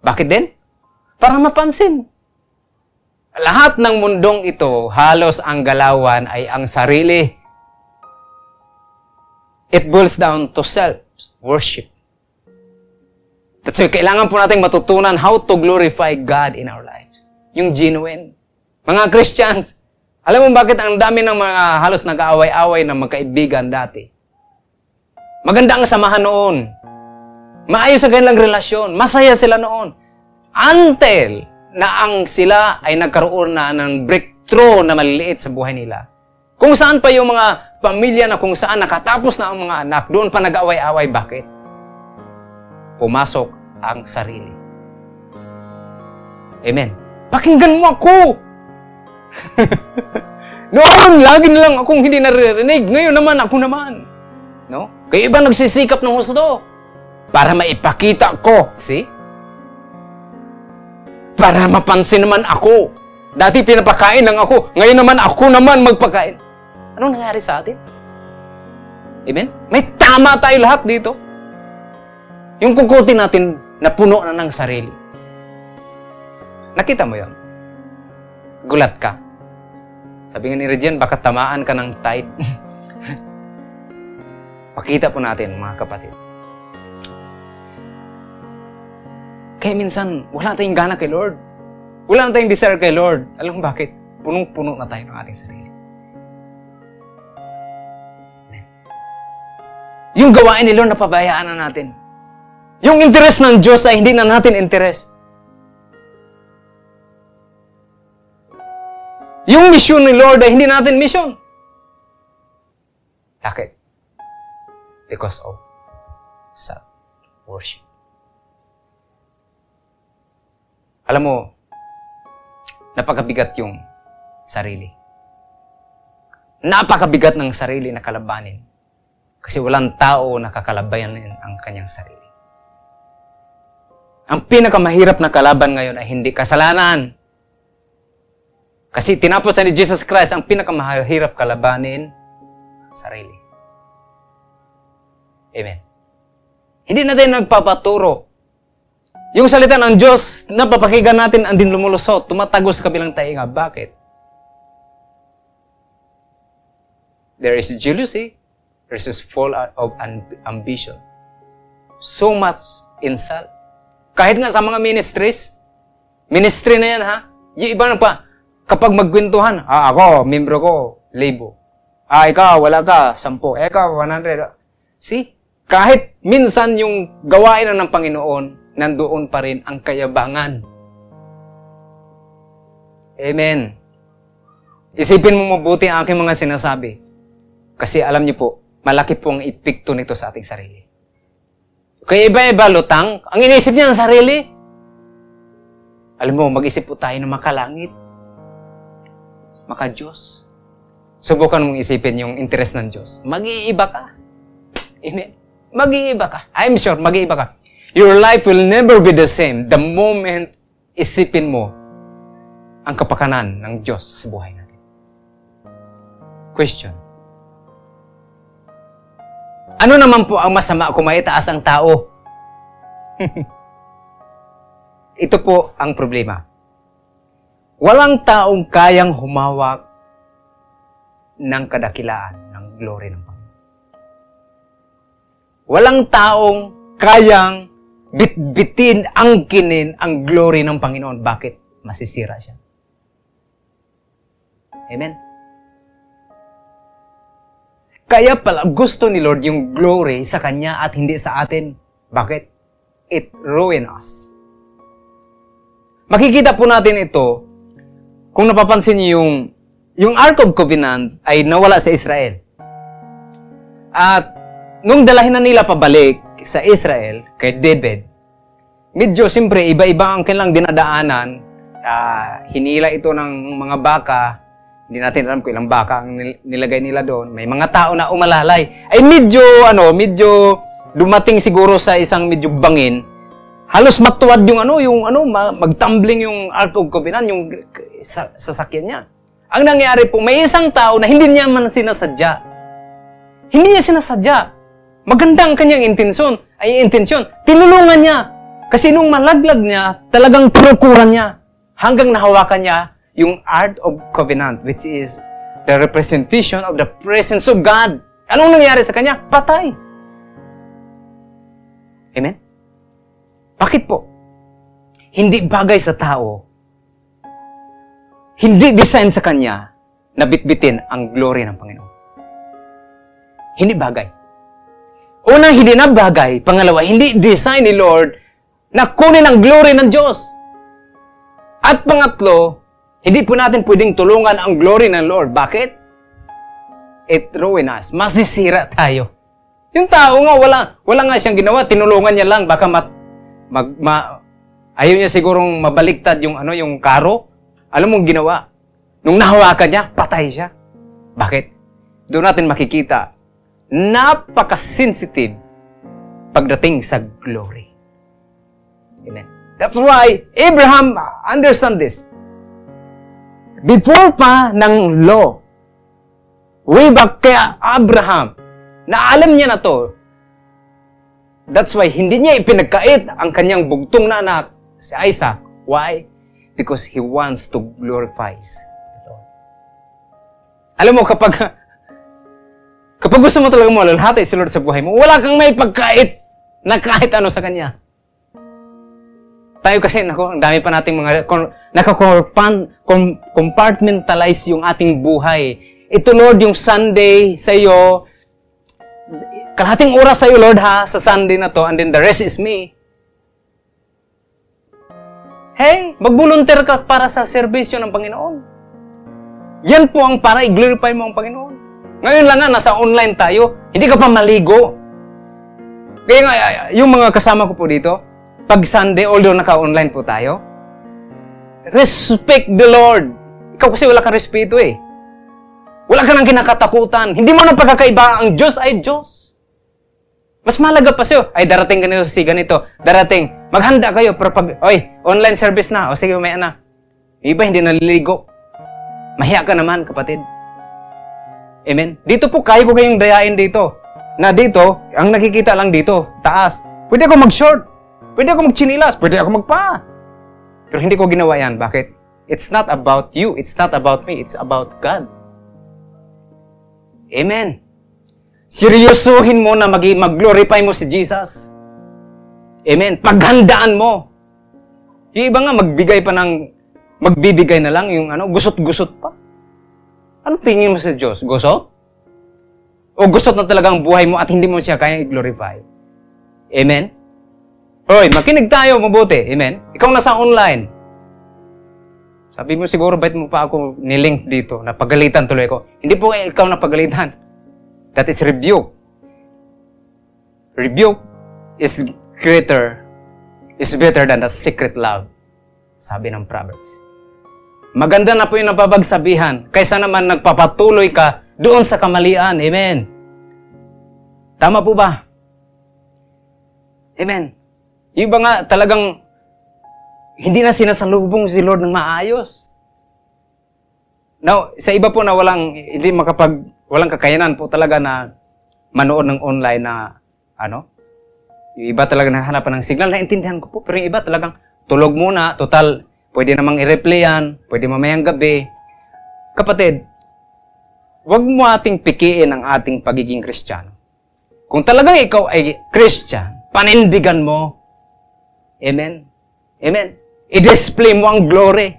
Bakit din? Para mapansin. Lahat ng mundong ito, halos ang galawan ay ang sarili. It boils down to self-worship. That's why kailangan po natin matutunan how to glorify God in our lives. Yung genuine. Mga Christians, alam mo bakit ang dami ng mga halos nag-aaway-away ng magkaibigan dati? Maganda ang samahan noon. Maayos ang kanilang relasyon. Masaya sila noon. Until na ang sila ay nagkaroon na ng breakthrough na maliliit sa buhay nila. Kung saan pa yung mga pamilya na kung saan nakatapos na ang mga anak, doon pa nag-away-away. Bakit? Pumasok ang sarili. Amen. Pakinggan mo ako! Noon, lagi na lang akong hindi naririnig. Ngayon naman, ako naman. No? Kaya iba nagsisikap ng husto para maipakita ko. See? Para mapansin naman ako. Dati pinapakain lang ako. Ngayon naman ako naman magpakain. Anong nangyari sa atin? Amen? May tama tayo lahat dito. Yung kukuti natin na puno na ng sarili. Nakita mo yon? Gulat ka. Sabi nga ni Regine, baka tamaan ka ng tide. Pakita po natin, mga kapatid. Kaya minsan, wala tayong gana kay Lord. Wala na tayong desire kay Lord. Alam mo bakit? Punong-puno na tayo ng ating sarili. Amen. Yung gawain ni Lord, napabayaan na natin. Yung interest ng Diyos ay hindi na natin interest. Yung mission ni Lord ay hindi natin mission. Bakit? Because of self-worship. Alam mo, napakabigat yung sarili. Napakabigat ng sarili na kalabanin. Kasi walang tao na kakalabayanin ang kanyang sarili. Ang pinakamahirap na kalaban ngayon ay hindi kasalanan. Kasi tinapos na ni Jesus Christ ang pinakamahirap kalabanin, sarili. Amen. Hindi na tayo nagpapaturo. Yung salita ng Diyos, napapakinggan natin ang din lumulusot, tumatagos sa kabilang tainga. Bakit? There is jealousy, there is full of ambition. So much insult. Kahit nga sa mga ministries, ministry na yan ha, yung iba na pa, kapag magkwentuhan, ah, ako, membro ko, libo. Ah, ikaw, wala ka, sampo. Eh, ikaw, 100. See? Kahit minsan yung gawain na ng Panginoon, nandoon pa rin ang kayabangan. Amen. Isipin mo mabuti ang aking mga sinasabi. Kasi alam niyo po, malaki po ang epekto nito sa ating sarili. Kaya iba-iba lutang, ang inisip niya ng sarili. Alam mo, mag-isip po tayo ng makalangit. Maka-Diyos. Subukan mong isipin yung interest ng Diyos. Mag-iiba ka. Amen. Mag-iiba ka. I'm sure, mag-iiba ka. Your life will never be the same the moment isipin mo ang kapakanan ng Diyos sa buhay natin. Question. Ano naman po ang masama kung maitaas ang tao? Ito po ang problema. Walang taong kayang humawak ng kadakilaan ng glory ng. Walang taong kayang bitbitin, angkinin ang glory ng Panginoon. Bakit? Masisira siya. Amen? Kaya pala gusto ni Lord yung glory sa Kanya at hindi sa atin. Bakit? It ruin us. Makikita po natin ito kung napapansin niyo yung yung Ark of Covenant ay nawala sa Israel. At nung dalahin na nila pabalik sa Israel, kay David, medyo siyempre iba-iba ang kanilang dinadaanan. Uh, hinila ito ng mga baka, hindi natin alam kung ilang baka ang nilagay nila doon. May mga tao na umalalay. Ay medyo, ano, medyo dumating siguro sa isang medyo bangin. Halos matuwad yung ano, yung ano, magtumbling yung Ark of Covenant, yung sasakyan niya. Ang nangyari po, may isang tao na hindi niya man sinasadya. Hindi niya sinasadya. Maganda ang kanyang intensyon. Ay, intensyon. Tinulungan niya. Kasi nung malaglag niya, talagang tinukuran niya. Hanggang nahawakan niya yung Art of Covenant, which is the representation of the presence of God. Anong nangyari sa kanya? Patay. Amen? Bakit po? Hindi bagay sa tao, hindi design sa kanya na bitbitin ang glory ng Panginoon. Hindi bagay. Una, hindi na bagay. Pangalawa, hindi design ni Lord na kunin ang glory ng Diyos. At pangatlo, hindi po natin pwedeng tulungan ang glory ng Lord. Bakit? It ruin us. Masisira tayo. Yung tao nga, wala, wala nga siyang ginawa. Tinulungan niya lang. Baka mat, mag, ma, ayaw niya sigurong mabaliktad yung, ano, yung karo. Alam mong ginawa. Nung nahawakan niya, patay siya. Bakit? Doon natin makikita, napaka-sensitive pagdating sa glory. Amen. That's why Abraham understand this before pa ng law, way back kay Abraham, na alam niya na to, that's why hindi niya ipinagkait ang kanyang bugtong na anak, si Isaac. Why? Because he wants to glorify the Lord. Alam mo, kapag kapag gusto mo talaga mo lalhati si Lord sa buhay mo, wala kang may pagkait na kahit ano sa Kanya. Tayo kasi, nako, ang dami pa nating mga, naka-compartmentalize yung ating buhay. Ito, Lord, yung Sunday sa iyo, kalahating oras sa iyo, Lord, ha, sa Sunday na to, and then the rest is me. Hey, mag-volunteer ka para sa serbisyo ng Panginoon. Yan po ang para i-glorify mo ang Panginoon. Ngayon lang nga, nasa online tayo, hindi ka pa maligo. Kaya nga, yung mga kasama ko po dito, pag Sunday, although naka-online po tayo, respect the Lord. Ikaw kasi wala kang respeto eh. Wala ka nang kinakatakutan. Hindi mo na pagkakaiba ang Diyos ay Diyos. Mas malaga pa sa'yo. Ay, darating ganito si ganito. Darating. Maghanda kayo. Pero pag, oy, online service na. O sige, may na. Iba, hindi naliligo. Mahiya ka naman, kapatid. Amen? Dito po, kaya ko kayong dayain dito. Na dito, ang nakikita lang dito, taas. Pwede ako mag-short. Pwede ako mag-chinilas. Pwede ako magpa. Pero hindi ko ginawa yan. Bakit? It's not about you. It's not about me. It's about God. Amen. Seryosohin mo na mag- mag-glorify mo si Jesus. Amen. Paghandaan mo. Yung iba nga magbigay pa ng magbibigay na lang yung ano, gusot-gusot pa. Ano tingin mo sa Diyos? Gusot? O gusot na talaga ang buhay mo at hindi mo siya kaya i-glorify? Amen? Hoy, makinig tayo mabuti. Amen? Ikaw nasa online. Sabi mo siguro, bait mo pa ako nilink dito, napagalitan tuloy ko. Hindi po ikaw napagalitan. That is rebuke. Rebuke is greater, is better than the secret love. Sabi ng Proverbs. Maganda na po yung napabagsabihan kaysa naman nagpapatuloy ka doon sa kamalian. Amen. Tama po ba? Amen. Yung iba nga talagang hindi na sinasalubong si Lord ng maayos. Now, sa iba po na walang, hindi makapag, walang kakayanan po talaga na manood ng online na, ano, yung iba talaga nahanapan ng signal, naintindihan ko po, pero yung iba talagang tulog muna, total, pwede namang i-replay yan, pwede mamayang gabi. Kapatid, huwag mo ating pikiin ang ating pagiging kristyano. Kung talagang ikaw ay Christian, panindigan mo. Amen? Amen? I-display mo ang glory.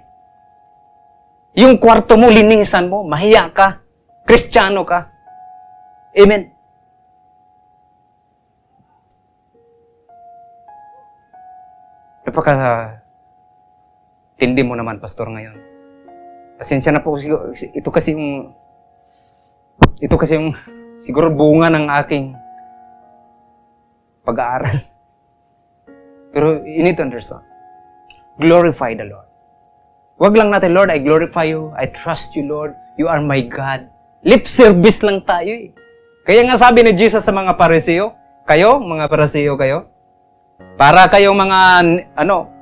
Yung kwarto mo, linisan mo, mahiya ka, kristyano ka. Amen. Napaka tindi mo naman, pastor, ngayon. Pasensya na po, ito kasi yung ito kasi yung siguro bunga ng aking pag-aaral. Pero you need to understand glorify the Lord. Huwag lang natin, Lord, I glorify you. I trust you, Lord. You are my God. Lip service lang tayo eh. Kaya nga sabi ni Jesus sa mga pariseo, kayo, mga pariseo kayo, para kayong mga, ano,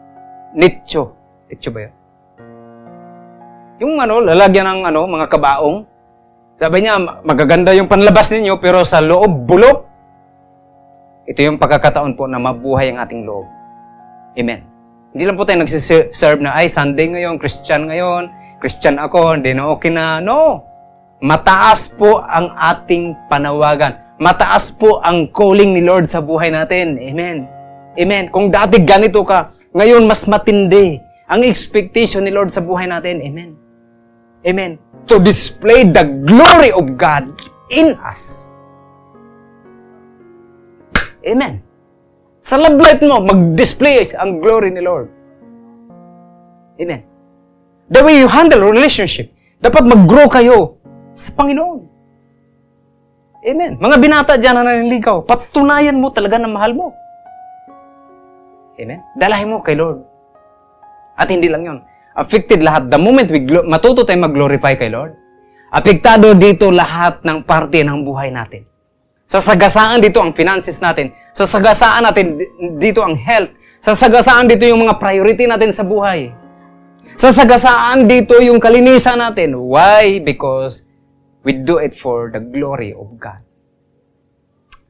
nicho. Nicho ba yun? Yung ano, lalagyan ng ano, mga kabaong. Sabi niya, magaganda yung panlabas ninyo, pero sa loob, bulok. Ito yung pagkakataon po na mabuhay ang ating loob. Amen. Hindi lang po tayo nagsiserve na, ay, Sunday ngayon, Christian ngayon, Christian ako, hindi na okay na. No! Mataas po ang ating panawagan. Mataas po ang calling ni Lord sa buhay natin. Amen. Amen. Kung dati ganito ka, ngayon mas matindi ang expectation ni Lord sa buhay natin. Amen. Amen. To display the glory of God in us. Amen. Sa love life mo, mag-display ang glory ni Lord. Amen. The way you handle relationship, dapat mag-grow kayo sa Panginoon. Amen. Mga binata dyan na naniligaw, patunayan mo talaga na mahal mo. Amen. Dalahin mo kay Lord. At hindi lang yon. Affected lahat. The moment we matuto tayo mag-glorify kay Lord, apektado dito lahat ng parte ng buhay natin. Sasagasaan dito ang finances natin. Sasagasaan natin dito ang health. Sasagasaan dito yung mga priority natin sa buhay. Sasagasaan dito yung kalinisan natin. Why? Because we do it for the glory of God.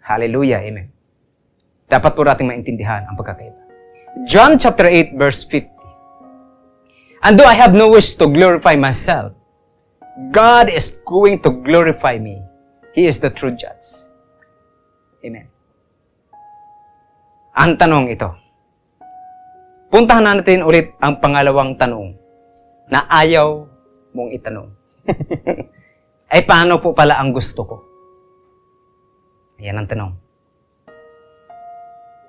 Hallelujah. Amen. Dapat po natin maintindihan ang pagkakaiba. John chapter 8 verse 50. And though I have no wish to glorify myself, God is going to glorify me. He is the true judge. Amen. Ang tanong ito. Puntahan natin ulit ang pangalawang tanong na ayaw mong itanong. Ay paano po pala ang gusto ko? Ayan ang tanong.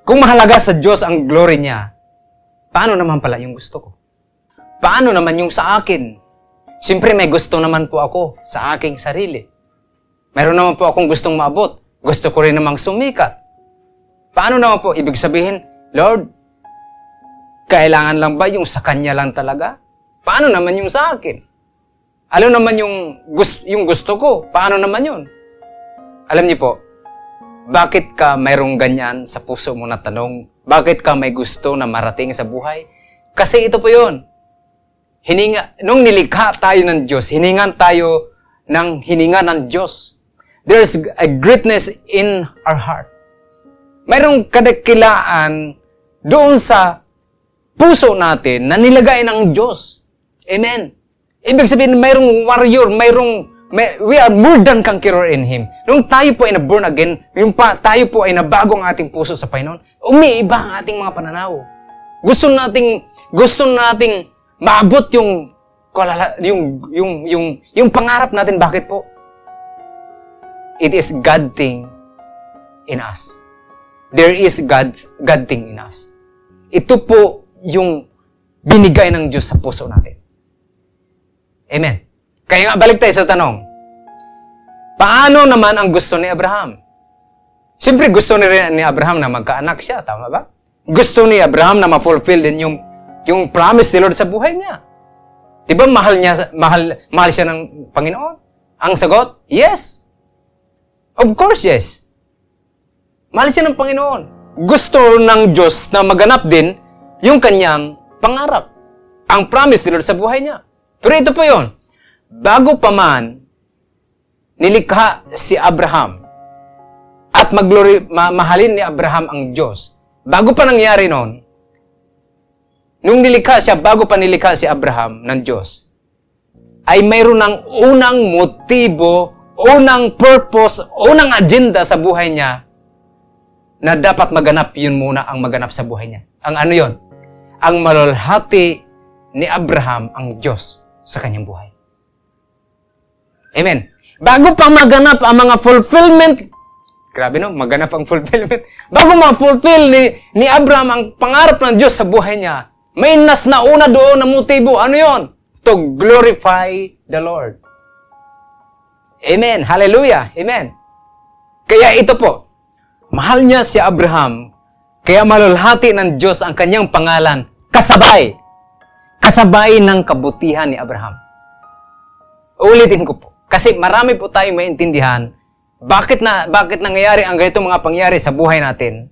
Kung mahalaga sa Diyos ang glory niya, paano naman pala yung gusto ko? Paano naman yung sa akin? Siyempre, may gusto naman po ako sa aking sarili. Meron naman po akong gustong maabot. Gusto ko rin namang sumikat. Paano naman po ibig sabihin, Lord, kailangan lang ba yung sa Kanya lang talaga? Paano naman yung sa akin? Ano naman yung gusto, yung gusto ko? Paano naman yun? Alam niyo po, bakit ka mayroong ganyan sa puso mo na tanong? Bakit ka may gusto na marating sa buhay? Kasi ito po yun. Hininga, nung nilikha tayo ng Diyos, hiningan tayo ng hininga ng Diyos. There's a greatness in our heart. Mayroong kadakilaan doon sa puso natin na nilagay ng Diyos. Amen. Ibig sabihin, mayroong warrior, mayroong, may, we are more than conqueror in Him. Nung tayo po ay na-born again, yung pa, tayo po ay nabago ang ating puso sa Panginoon, umiiba ang ating mga pananaw. Gusto nating, gusto nating maabot yung yung yung yung yung pangarap natin. Bakit po? It is God thing in us. There is God God thing in us. Ito po yung binigay ng Diyos sa puso natin. Amen. Kaya nga balik tayo sa tanong. Paano naman ang gusto ni Abraham? Siyempre, gusto ni, ni Abraham na magkaanak siya. Tama ba? Gusto ni Abraham na ma-fulfill din yung yung promise ni Lord sa buhay niya. Di ba mahal niya, mahal, mahal siya ng Panginoon? Ang sagot, yes. Of course, yes. Mahal siya ng Panginoon. Gusto ng Diyos na maganap din yung kanyang pangarap. Ang promise ni Lord sa buhay niya. Pero ito po yon. Bago pa man nilikha si Abraham at maglori, ma- mahalin ni Abraham ang Diyos, bago pa nangyari noon, Nung nilikha siya, bago pa nilikha si Abraham ng Diyos, ay mayroon ng unang motibo, unang purpose, unang agenda sa buhay niya na dapat maganap, yun muna ang maganap sa buhay niya. Ang ano yon? Ang malalhati ni Abraham ang Diyos sa kanyang buhay. Amen. Bago pa maganap ang mga fulfillment, grabe no, maganap ang fulfillment. Bago ma-fulfill ni, ni Abraham ang pangarap ng Diyos sa buhay niya, may nas na una doon na motibo. Ano yon? To glorify the Lord. Amen. Hallelujah. Amen. Kaya ito po, mahal niya si Abraham, kaya malalhati ng Diyos ang kanyang pangalan, kasabay. Kasabay ng kabutihan ni Abraham. Ulitin ko po. Kasi marami po tayong maintindihan bakit na bakit nangyayari ang ganitong mga pangyayari sa buhay natin.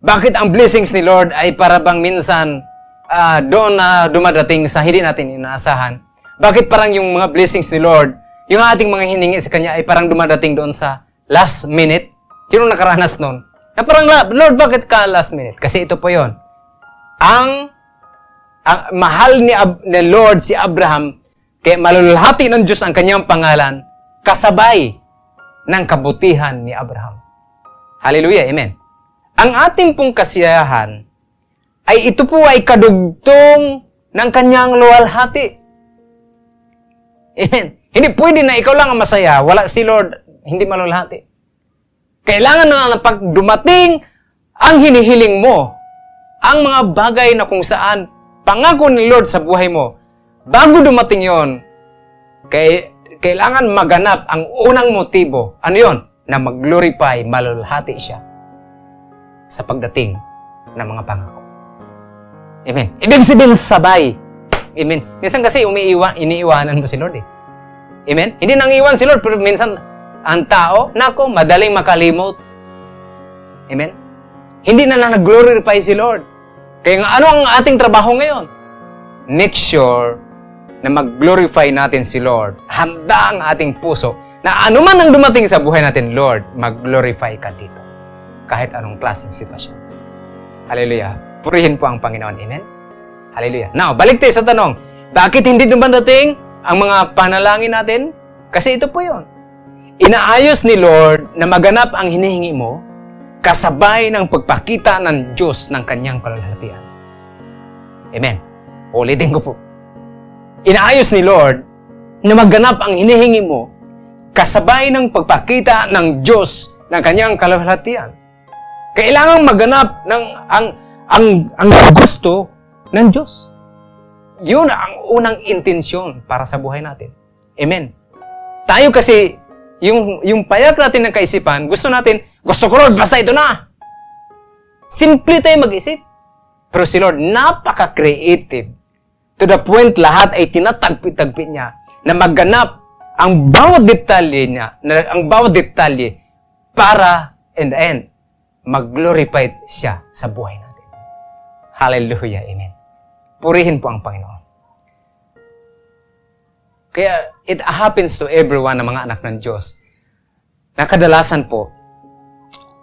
Bakit ang blessings ni Lord ay para bang minsan uh, doon na dumadating sa hindi natin inaasahan. Bakit parang yung mga blessings ni Lord, yung ating mga hiningi sa Kanya ay parang dumadating doon sa last minute? Sino nakaranas noon? Na parang, Lord, bakit ka last minute? Kasi ito po yon. Ang, ang mahal ni, Ab, ni Lord si Abraham, kaya malulhati ng Diyos ang kanyang pangalan, kasabay ng kabutihan ni Abraham. Hallelujah, Amen. Ang ating pong kasiyahan ay ito po ay kadugtong ng kanyang luwalhati. Amen. Hindi pwede na ikaw lang ang masaya, wala si Lord, hindi malulhati. Kailangan na pag dumating ang hinihiling mo, ang mga bagay na kung saan pangako ni Lord sa buhay mo, bago dumating yon, kay, kailangan maganap ang unang motibo. Ano yon? Na mag-glorify, malulhati siya sa pagdating ng mga pangako. Amen. Ibig sabihin sabay. Amen. Minsan kasi umiiwan, iniiwanan mo si Lord eh. Amen? Hindi nang iwan si Lord, pero minsan ang tao, nako, madaling makalimot. Amen? Hindi na nag-glorify si Lord. Kaya ano ang ating trabaho ngayon? Make sure na mag-glorify natin si Lord. Handa ang ating puso na anuman ang dumating sa buhay natin, Lord, mag-glorify ka dito. Kahit anong klaseng sitwasyon. Hallelujah. Purihin po ang Panginoon. Amen? Hallelujah. Now, balik tayo sa tanong. Bakit hindi dumadating ang mga panalangin natin? Kasi ito po yon. Inaayos ni Lord na maganap ang hinihingi mo kasabay ng pagpakita ng Diyos ng kanyang kalalhatian. Amen. Ulitin ko po. Inaayos ni Lord na maganap ang hinihingi mo kasabay ng pagpakita ng Diyos ng kanyang kalalhatian. Kailangan maganap ng ang ang, ang gusto ng Diyos. Yun ang unang intensyon para sa buhay natin. Amen. Tayo kasi, yung, yung payak natin ng kaisipan, gusto natin, gusto ko Lord, basta ito na. Simple tayo mag-isip. Pero si Lord, napaka-creative. To the point, lahat ay tinatagpi-tagpi niya na magganap ang bawat detalye niya, na, ang bawat detalye para, in the end, mag-glorify siya sa buhay. Hallelujah. Amen. Purihin po ang Panginoon. Kaya it happens to everyone ng mga anak ng Diyos na kadalasan po,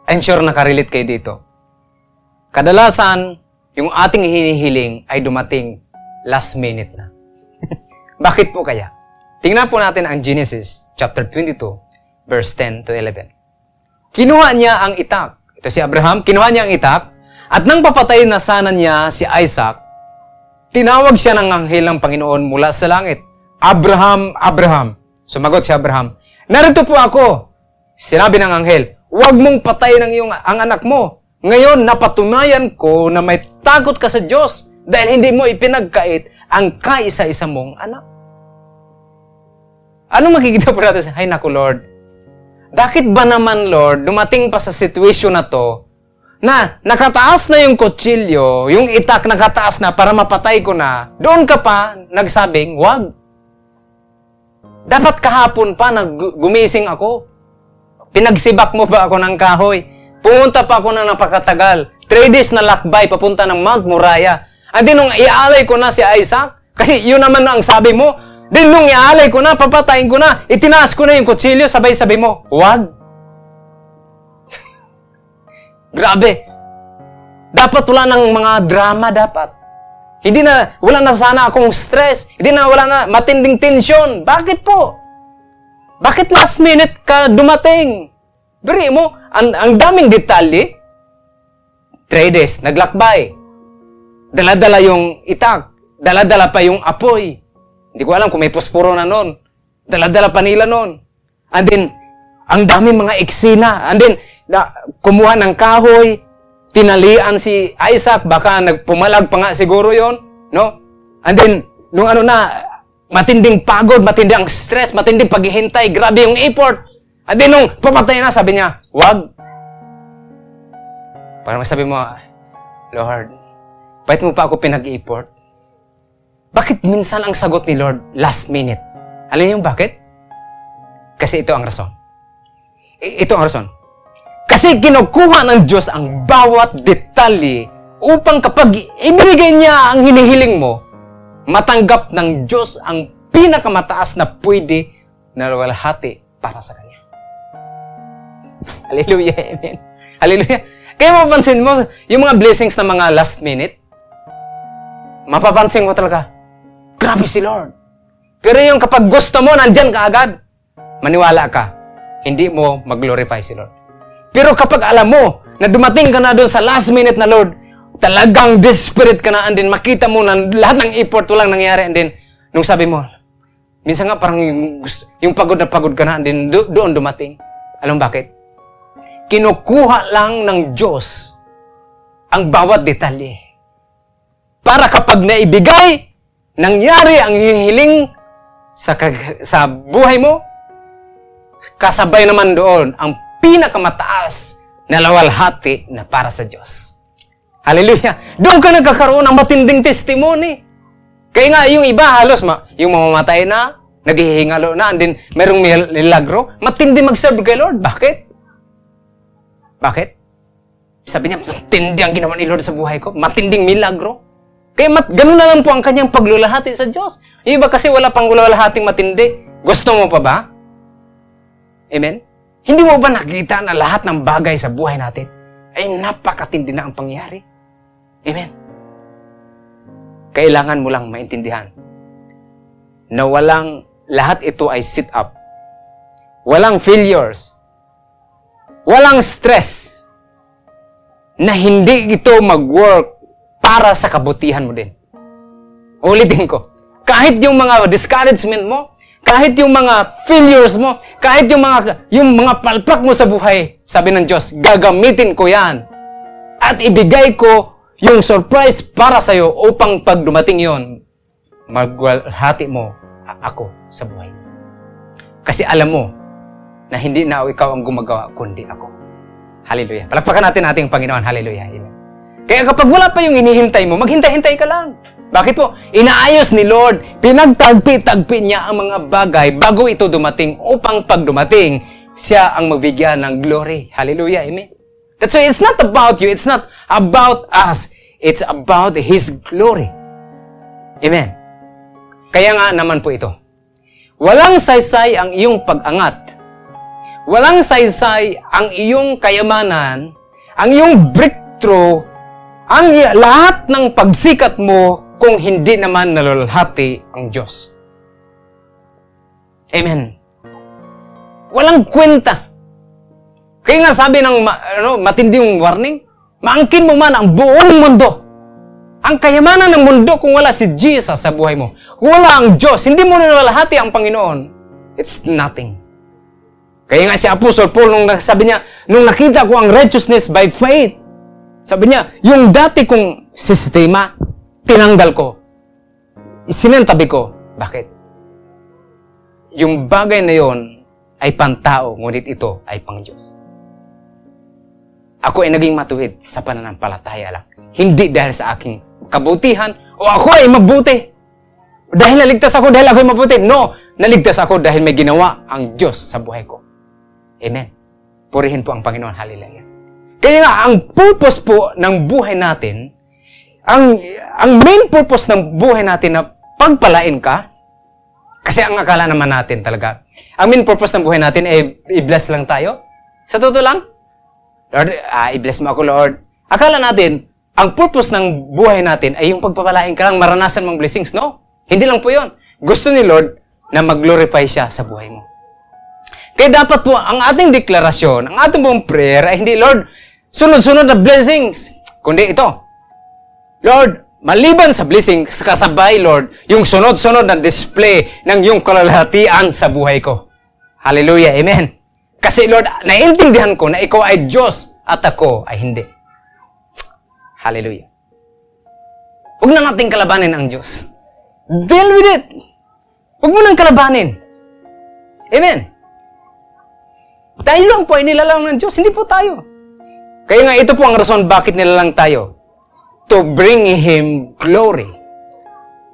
I'm sure nakarelate kayo dito. Kadalasan, yung ating hinihiling ay dumating last minute na. Bakit po kaya? Tingnan po natin ang Genesis chapter 22 verse 10 to 11. Kinuha niya ang itak. Ito si Abraham, kinuha niya ang itak at nang papatay na sana niya si Isaac, tinawag siya ng anghel ng Panginoon mula sa langit. Abraham, Abraham. Sumagot si Abraham, Narito po ako. Sinabi ng anghel, Huwag mong patayin ang, iyong, ang anak mo. Ngayon, napatunayan ko na may takot ka sa Diyos dahil hindi mo ipinagkait ang kaisa-isa mong anak. Ano makikita po natin? Ay, naku Lord. Bakit ba naman, Lord, dumating pa sa situation na to na nakataas na yung kutsilyo, yung itak nakataas na para mapatay ko na, doon ka pa nagsabing, wag. Dapat kahapon pa naggumising ako. Pinagsibak mo ba ako ng kahoy? Pumunta pa ako na napakatagal. Three days na lakbay papunta ng Mount Moriah. And then nung ialay ko na si Isaac, kasi yun naman ang sabi mo, then nung ialay ko na, papatayin ko na, itinaas ko na yung kutsilyo, sabay-sabay mo, wag. Grabe. Dapat wala ng mga drama dapat. Hindi na, wala na sana akong stress. Hindi na, wala na matinding tensyon. Bakit po? Bakit last minute ka dumating? Biri mo, ang, ang daming detalye. Days, naglakbay. Dala-dala yung itak. Dala-dala pa yung apoy. Hindi ko alam kung may posporo na nun. Dala-dala pa nila nun. And then, ang daming mga eksena. And then, na, kumuha ng kahoy, tinalian si Isaac, baka nagpumalag pa nga siguro yon, no? And then, nung ano na, matinding pagod, matinding stress, matinding paghihintay, grabe yung effort. At din nung papatay na, sabi niya, wag. Para masabi mo, Lord, bakit mo pa ako pinag-effort? Bakit minsan ang sagot ni Lord last minute? Alam niyo bakit? Kasi ito ang rason. I- ito ang rason. Kasi kinukuha ng Diyos ang bawat detalye upang kapag ibigay niya ang hinihiling mo, matanggap ng Diyos ang pinakamataas na pwede na walhati para sa Kanya. Hallelujah, amen. Hallelujah. Kaya mapapansin mo, yung mga blessings na mga last minute, mapapansin mo talaga, grabe si Lord. Pero yung kapag gusto mo, nandyan ka agad, maniwala ka, hindi mo mag-glorify si Lord. Pero kapag alam mo na dumating ka na doon sa last minute na Lord, talagang desperate ka na and then makita mo na lahat ng effort walang nangyari and then nung sabi mo, minsan nga parang yung, yung pagod na pagod ka na and then do, doon dumating. Alam bakit? Kinukuha lang ng Diyos ang bawat detalye. Para kapag naibigay, nangyari ang hihiling sa, sa buhay mo, kasabay naman doon ang pinakamataas na lawalhati na para sa Diyos. Hallelujah. Doon ka nagkakaroon ng matinding testimony. Kaya nga, yung iba halos, ma, yung mamamatay na, naghihingalo na, and then merong milagro, matindi mag-serve kay Lord. Bakit? Bakit? Sabi niya, matindi ang ginawa ni Lord sa buhay ko. Matinding milagro. Kaya mat, ganun na lang po ang kanyang paglulahati sa Diyos. Iba kasi wala pang lulahating matindi. Gusto mo pa ba? Amen? Hindi mo ba nakita na lahat ng bagay sa buhay natin ay napakatindi na ang pangyari? Amen. Kailangan mo lang maintindihan na walang lahat ito ay sit up. Walang failures. Walang stress na hindi ito mag-work para sa kabutihan mo din. Ulitin ko. Kahit yung mga discouragement mo, kahit yung mga failures mo, kahit yung mga, yung mga palpak mo sa buhay, sabi ng Diyos, gagamitin ko yan. At ibigay ko yung surprise para sa'yo upang pag dumating yon, magwalhati mo ako sa buhay. Kasi alam mo na hindi na ikaw ang gumagawa, kundi ako. Hallelujah. Palakpakan natin ating Panginoon. Hallelujah. Kaya kapag wala pa yung inihintay mo, maghintay-hintay ka lang. Bakit po? Inaayos ni Lord, pinagtagpi-tagpi niya ang mga bagay bago ito dumating upang pag dumating, siya ang magbigyan ng glory. Hallelujah. Amen. That's why it's not about you. It's not about us. It's about His glory. Amen. Kaya nga naman po ito. Walang saysay ang iyong pag-angat. Walang saysay ang iyong kayamanan, ang iyong breakthrough, ang lahat ng pagsikat mo kung hindi naman nalalhati ang Diyos. Amen. Walang kwenta. Kaya nga sabi ng ano, matinding warning, maangkin mo man ang buong mundo. Ang kayamanan ng mundo kung wala si Jesus sa buhay mo. Kung wala ang Diyos, hindi mo nalalahati ang Panginoon. It's nothing. Kaya nga si Apostle Paul, nung sabi niya, nung nakita ko ang righteousness by faith, sabi niya, yung dati kong sistema, tinanggal ko. Isinentabi ko. Bakit? Yung bagay na yon ay pantao, ngunit ito ay pang Diyos. Ako ay naging matuwid sa pananampalataya lang. Hindi dahil sa aking kabutihan o ako ay mabuti. Dahil naligtas ako dahil ako ay mabuti. No, naligtas ako dahil may ginawa ang Diyos sa buhay ko. Amen. Purihin po ang Panginoon. Hallelujah. Kaya nga, ang purpose po ng buhay natin ang, ang main purpose ng buhay natin na pagpalain ka, kasi ang akala naman natin talaga, ang main purpose ng buhay natin ay i-bless lang tayo. Sa totoo lang, Lord, ah, i-bless mo ako, Lord. Akala natin, ang purpose ng buhay natin ay yung pagpapalain ka lang, maranasan mong blessings. No, hindi lang po yon. Gusto ni Lord na mag-glorify siya sa buhay mo. Kaya dapat po, ang ating deklarasyon, ang ating pong prayer ay hindi, Lord, sunod-sunod na blessings, kundi ito, Lord, maliban sa blessing, kasabay, Lord, yung sunod-sunod na display ng yung kalalahatian sa buhay ko. Hallelujah. Amen. Kasi, Lord, naiintindihan ko na ikaw ay Diyos at ako ay hindi. Hallelujah. Huwag na nating kalabanin ang Diyos. Deal with it. Huwag mo nang kalabanin. Amen. Tayo lang po ay nilalang ng Diyos, hindi po tayo. Kaya nga ito po ang rason bakit nilalang tayo to bring Him glory.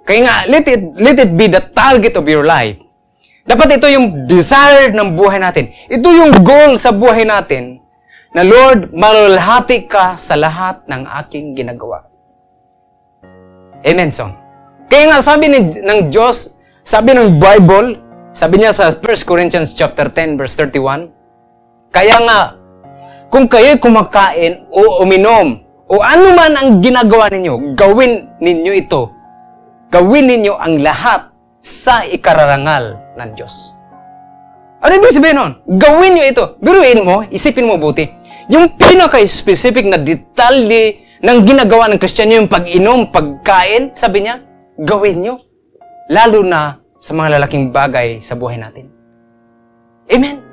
Kaya nga, let it, let it be the target of your life. Dapat ito yung desire ng buhay natin. Ito yung goal sa buhay natin na Lord, malalhati ka sa lahat ng aking ginagawa. Amen, son. Kaya nga sabi ni, ng Diyos, sabi ng Bible, sabi niya sa 1 Corinthians chapter 10 verse 31, kaya nga, kung kayo kumakain o uminom o ano man ang ginagawa ninyo, gawin ninyo ito. Gawin ninyo ang lahat sa ikararangal ng Diyos. Ano ibig sabihin nun? Gawin nyo ito. Biruin mo, isipin mo buti. Yung pinaka-specific na detalye ng ginagawa ng Kristiyano, yung pag-inom, pagkain, sabi niya, gawin nyo. Lalo na sa mga lalaking bagay sa buhay natin. Amen.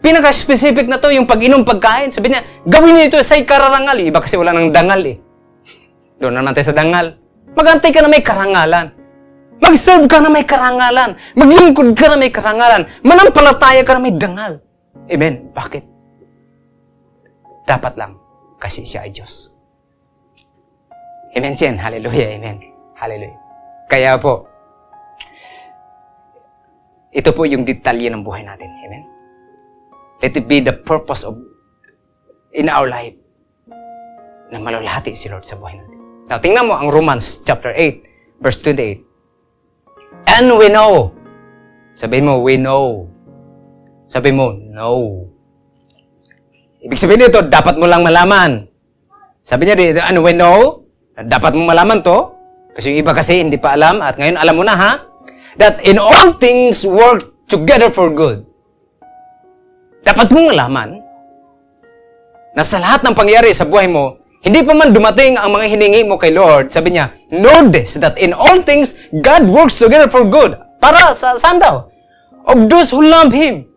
Pinaka-specific na to, yung pag-inom, pagkain. Sabi niya, gawin niyo ito sa kararangal. Iba kasi wala nang dangal eh. Doon naman tayo sa dangal. Magantay ka na may karangalan. Mag-serve ka na may karangalan. Maglingkod ka na may karangalan. Manampalataya ka na may dangal. Amen. Bakit? Dapat lang kasi siya ay Diyos. Amen, Chen. Hallelujah. Amen. Hallelujah. Kaya po, ito po yung detalye ng buhay natin. Amen. Let it be the purpose of in our life na malalahati si Lord sa buhay natin. Now, tingnan mo ang Romans chapter 8, verse 28. And we know. Sabihin mo, we know. Sabihin mo, no. Ibig sabihin nito, dapat mo lang malaman. Sabi niya dito, and we know, dapat mo malaman to. Kasi yung iba kasi hindi pa alam, at ngayon alam mo na ha, that in all things work together for good dapat mong malaman na sa lahat ng pangyayari sa buhay mo, hindi pa man dumating ang mga hiningi mo kay Lord, sabi niya, know this, that in all things, God works together for good. Para sa saan daw? Of those who love Him.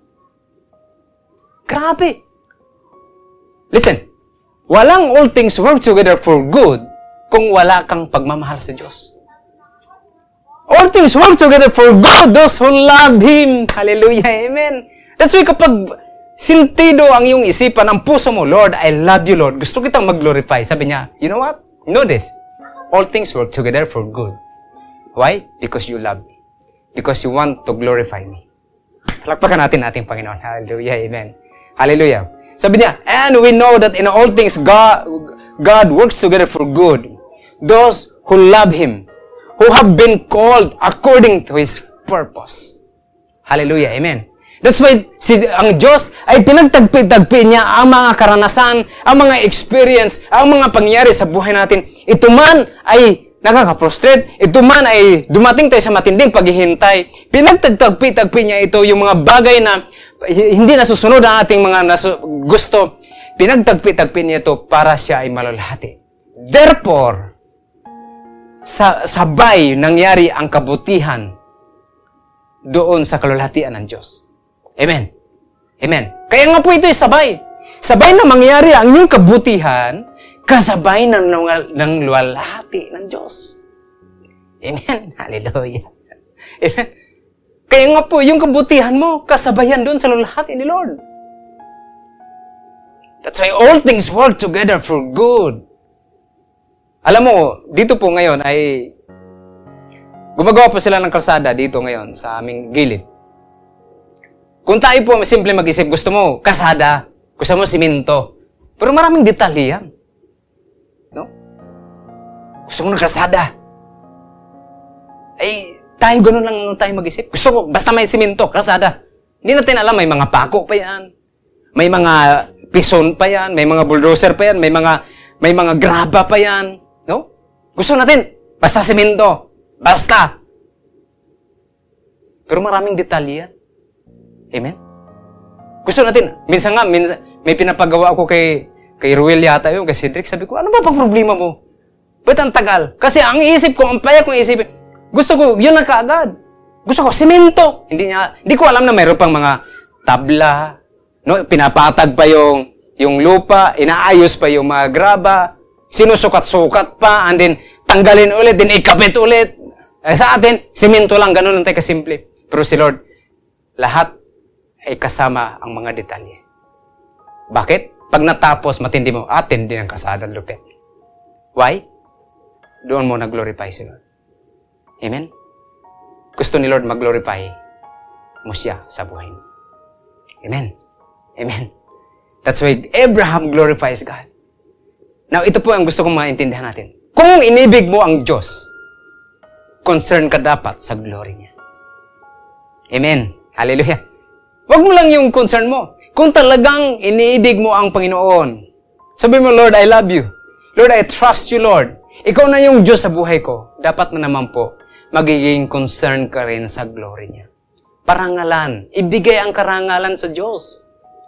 Grabe. Listen, walang all things work together for good kung wala kang pagmamahal sa Diyos. All things work together for good, those who love Him. Hallelujah, Amen. That's why kapag sintido ang iyong isipan, ang puso mo, Lord, I love you, Lord. Gusto kitang mag-glorify. Sabi niya, you know what? Know this. All things work together for good. Why? Because you love me. Because you want to glorify me. Palakpakan natin ating Panginoon. Hallelujah, Amen. Hallelujah. Sabi niya, and we know that in all things God, God works together for good. Those who love Him, who have been called according to His purpose. Hallelujah. Amen. That's why si, ang Diyos ay pinagtagpi-tagpi niya ang mga karanasan, ang mga experience, ang mga pangyayari sa buhay natin. Ito man ay nakaka-frustrate, ito man ay dumating tayo sa matinding paghihintay. Pinagtagtagpi-tagpi niya ito yung mga bagay na hindi nasusunod ang ating mga nasu- gusto. Pinagtagpi-tagpi niya ito para siya ay malalahati. Therefore, sa sabay nangyari ang kabutihan doon sa kalulhatian ng Diyos. Amen. Amen. Kaya nga po ito ay sabay. Sabay na mangyari ang iyong kabutihan kasabay ng, ng, ng luwalhati ng Diyos. Amen. Hallelujah. Amen. Kaya nga po, yung kabutihan mo, kasabayan doon sa luwalhati ni Lord. That's why all things work together for good. Alam mo, dito po ngayon ay gumagawa po sila ng kalsada dito ngayon sa aming gilid. Kung tayo po simple mag-isip, gusto mo kasada, gusto mo siminto. Pero maraming detalye yan. No? Gusto mo ng kalsada. Ay, tayo ganun lang tayo mag-isip. Gusto ko, basta may siminto, kalsada. Hindi natin alam, may mga pako pa yan. May mga pison pa yan, may mga bulldozer pa yan, may mga may mga graba pa yan, no? Gusto natin basta semento, basta. Pero maraming detalye yan. Amen? Gusto natin, minsan nga, minsan, may pinapagawa ako kay, kay Ruel yata yun, kay Cedric, sabi ko, ano ba pang problema mo? Ba't ang tagal? Kasi ang isip ko, ang paya kong isipin, gusto ko, yun na kaagad. Gusto ko, simento. Hindi niya, hindi ko alam na mayroon pang mga tabla, no? pinapatag pa yung, yung lupa, inaayos pa yung mga graba, sinusukat-sukat pa, and then tanggalin ulit, then ikapit ulit. Eh, sa atin, simento lang, ganun lang tayo kasimple. Pero si Lord, lahat ay kasama ang mga detalye. Bakit? Pag natapos, matindi mo, atin din ang kasada lupit. Why? Doon mo nag-glorify si Lord. Amen? Gusto ni Lord mag-glorify mo siya sa buhay mo. Amen? Amen? That's why Abraham glorifies God. Now, ito po ang gusto kong maintindihan natin. Kung inibig mo ang Diyos, concern ka dapat sa glory niya. Amen. Hallelujah. Huwag mo lang yung concern mo. Kung talagang iniibig mo ang Panginoon, sabi mo, Lord, I love you. Lord, I trust you, Lord. Ikaw na yung Diyos sa buhay ko. Dapat mo naman po, magiging concern ka rin sa glory niya. Parangalan. Ibigay ang karangalan sa Diyos.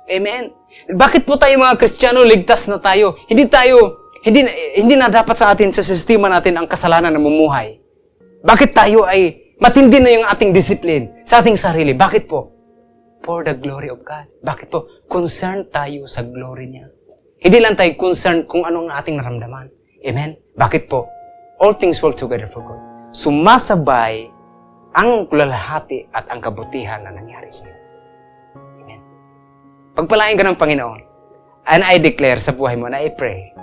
Amen. Bakit po tayo mga Kristiyano, ligtas na tayo? Hindi tayo, hindi, hindi na dapat sa atin, sa sistema natin, ang kasalanan na mumuhay. Bakit tayo ay matindi na yung ating discipline sa ating sarili? Bakit po? For the glory of God. Bakit po? Concerned tayo sa glory niya. Hindi lang tayo concerned kung anong ating naramdaman. Amen? Bakit po? All things work together for good. Sumasabay ang kulalahati at ang kabutihan na nangyari sa iyo. Amen. Pagpalain ka ng Panginoon. And I declare sa buhay mo na I pray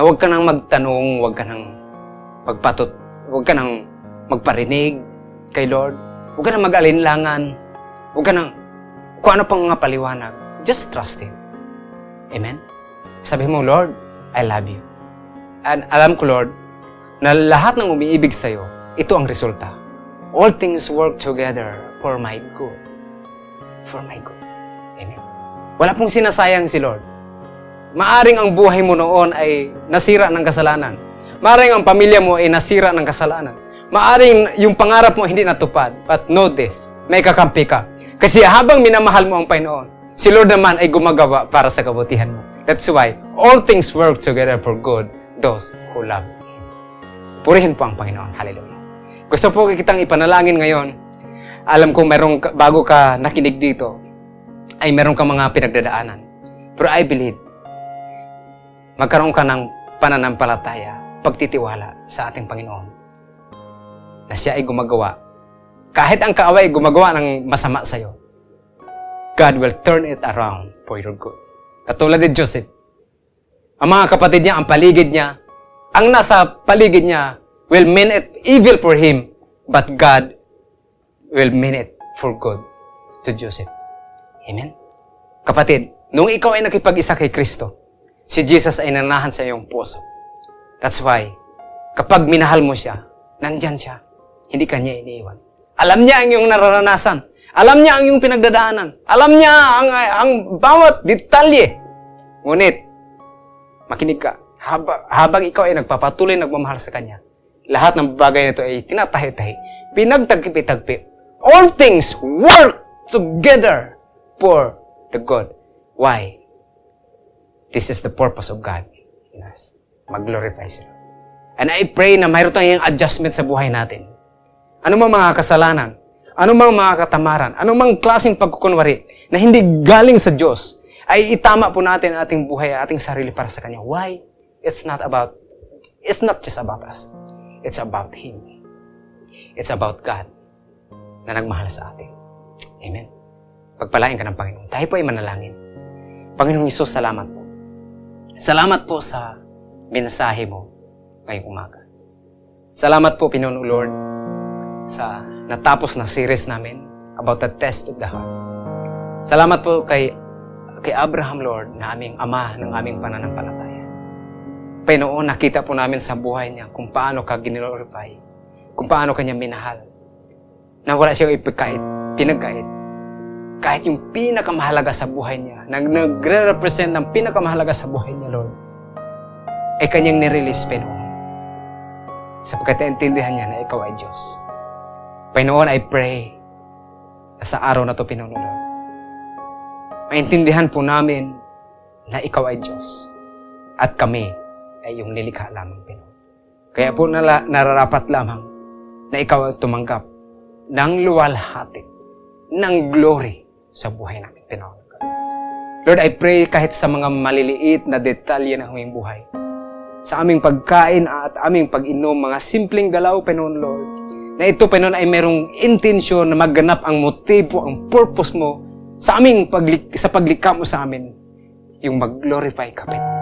na huwag ka nang magtanong, huwag ka nang magpatot, huwag ka nang magparinig kay Lord, huwag ka nang mag-alinlangan, huwag ka nang kung ano pang mga paliwanag. Just trust Him. Amen? Sabi mo, Lord, I love you. And alam ko, Lord, na lahat ng umiibig sa'yo, ito ang resulta. All things work together for my good. For my good. Amen. Wala pong sinasayang si Lord. Maaring ang buhay mo noon ay nasira ng kasalanan. Maaring ang pamilya mo ay nasira ng kasalanan. Maaring yung pangarap mo hindi natupad. But know this, may kakampi ka. Kasi habang minamahal mo ang Panginoon, si Lord naman ay gumagawa para sa kabutihan mo. That's why all things work together for good those who love Him. Purihin po ang Panginoon. Hallelujah. Gusto po kitang ipanalangin ngayon. Alam ko merong bago ka nakinig dito, ay meron ka mga pinagdadaanan. Pero I believe, magkaroon ka ng pananampalataya, pagtitiwala sa ating Panginoon. na siya ay gumagawa, kahit ang kaaway ay gumagawa ng masama sa'yo, God will turn it around for your good. Katulad ni Joseph. Ang mga kapatid niya, ang paligid niya, ang nasa paligid niya will mean it evil for him, but God will mean it for good to Joseph. Amen? Kapatid, nung ikaw ay nakipag-isa kay Kristo, si Jesus ay nanahan sa iyong puso. That's why, kapag minahal mo siya, nandyan siya. Hindi ka niya iniiwan. Alam niya ang iyong nararanasan. Alam niya ang iyong pinagdadaanan. Alam niya ang, ang bawat detalye. Ngunit, makinig ka. Habang, habang ikaw ay nagpapatuloy nagmamahal sa Kanya, lahat ng bagay nito ay tinatahi-tahi. Pinagtagpi-tagpi. All things work together for the good. Why? This is the purpose of God in us. Mag-glorify sila. And I pray na mayroon tayong adjustment sa buhay natin. Ano mang mga kasalanan, ano mang mga katamaran, ano mang klaseng pagkukunwari na hindi galing sa Diyos, ay itama po natin ang ating buhay, ating sarili para sa Kanya. Why? It's not about, it's not just about us. It's about Him. It's about God na nagmahal sa atin. Amen. Pagpalain ka ng Panginoon. Tayo po ay manalangin. Panginoong Isus, salamat po. Salamat po sa mensahe mo ngayong umaga. Salamat po, Pinoon Lord, sa natapos na series namin about the test of the heart. Salamat po kay, kay Abraham, Lord, na aming ama ng aming pananampalataya. Pinoon, nakita po namin sa buhay niya kung paano ka ginilorify, kung paano kanya minahal. Na wala siyang ipagkait, pinagkait. Kahit yung pinakamahalaga sa buhay niya, nag nagre-represent ng pinakamahalaga sa buhay niya, Lord, ay kanyang nirelease, Pinoon. Sapagkat naintindihan niya na ikaw ay Diyos. Panginoon, I pray na sa araw na ito, Pinoon, Lord, maintindihan po namin na ikaw ay Diyos at kami ay yung nilikha lamang, Pinoon. Kaya po nala, nararapat lamang na ikaw ay tumanggap ng luwalhati, ng glory sa buhay namin, Pinoon. Lord, I pray kahit sa mga maliliit na detalye ng aming buhay, sa aming pagkain at aming pag-inom, mga simpleng galaw, Pinoon, Lord, na ito, Panginoon, ay merong intensyon na magganap ang motibo, ang purpose mo sa aming paglik sa paglikha mo sa amin, yung mag-glorify ka, Panginoon.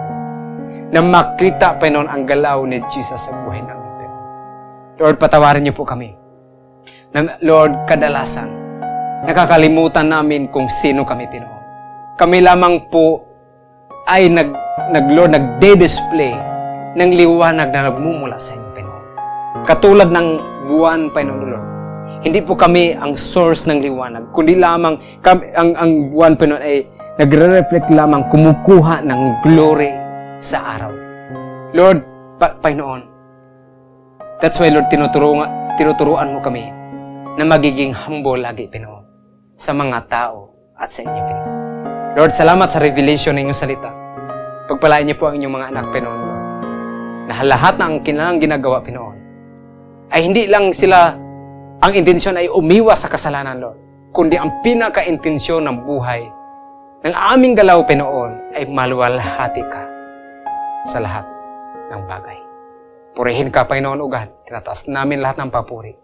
Na makita, Panginoon, ang galaw ni Jesus sa buhay namin, Panginoon. Lord, patawarin niyo po kami. Na, Lord, kadalasan, nakakalimutan namin kung sino kami, Panginoon. Kami lamang po ay nag, nag Lord, nagde-display ng liwanag na nagmumula sa inyo, Panginoon. Katulad ng buwan, Panginoon. Hindi po kami ang source ng liwanag, kundi lamang kami, ang, ang buwan, Panginoon, ay nagre-reflect lamang, kumukuha ng glory sa araw. Lord, pa, Panginoon, that's why, Lord, tinuturuan, tinuturuan mo kami na magiging humble lagi, Panginoon, sa mga tao at sa inyo, Panginoon. Lord, salamat sa revelation ng inyong salita. Pagpalain niyo po ang inyong mga anak, Panginoon, Lord, na lahat ng kanilang ginagawa, Panginoon, ay hindi lang sila, ang intensyon ay umiwas sa kasalanan, Lord. Kundi ang pinaka-intensyon ng buhay ng aming galaw, Pinoon, ay maluwalhati ka sa lahat ng bagay. Purihin ka, Panginoon Ugan. Tinataas namin lahat ng papuri.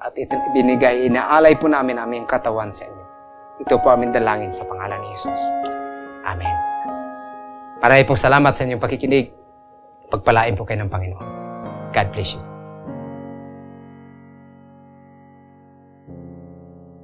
At binigay, inaalay po namin aming katawan sa inyo. Ito po aming dalangin sa pangalan ni Jesus. Amen. Maraming po salamat sa inyong pakikinig. Pagpalain po kayo ng Panginoon. God bless you.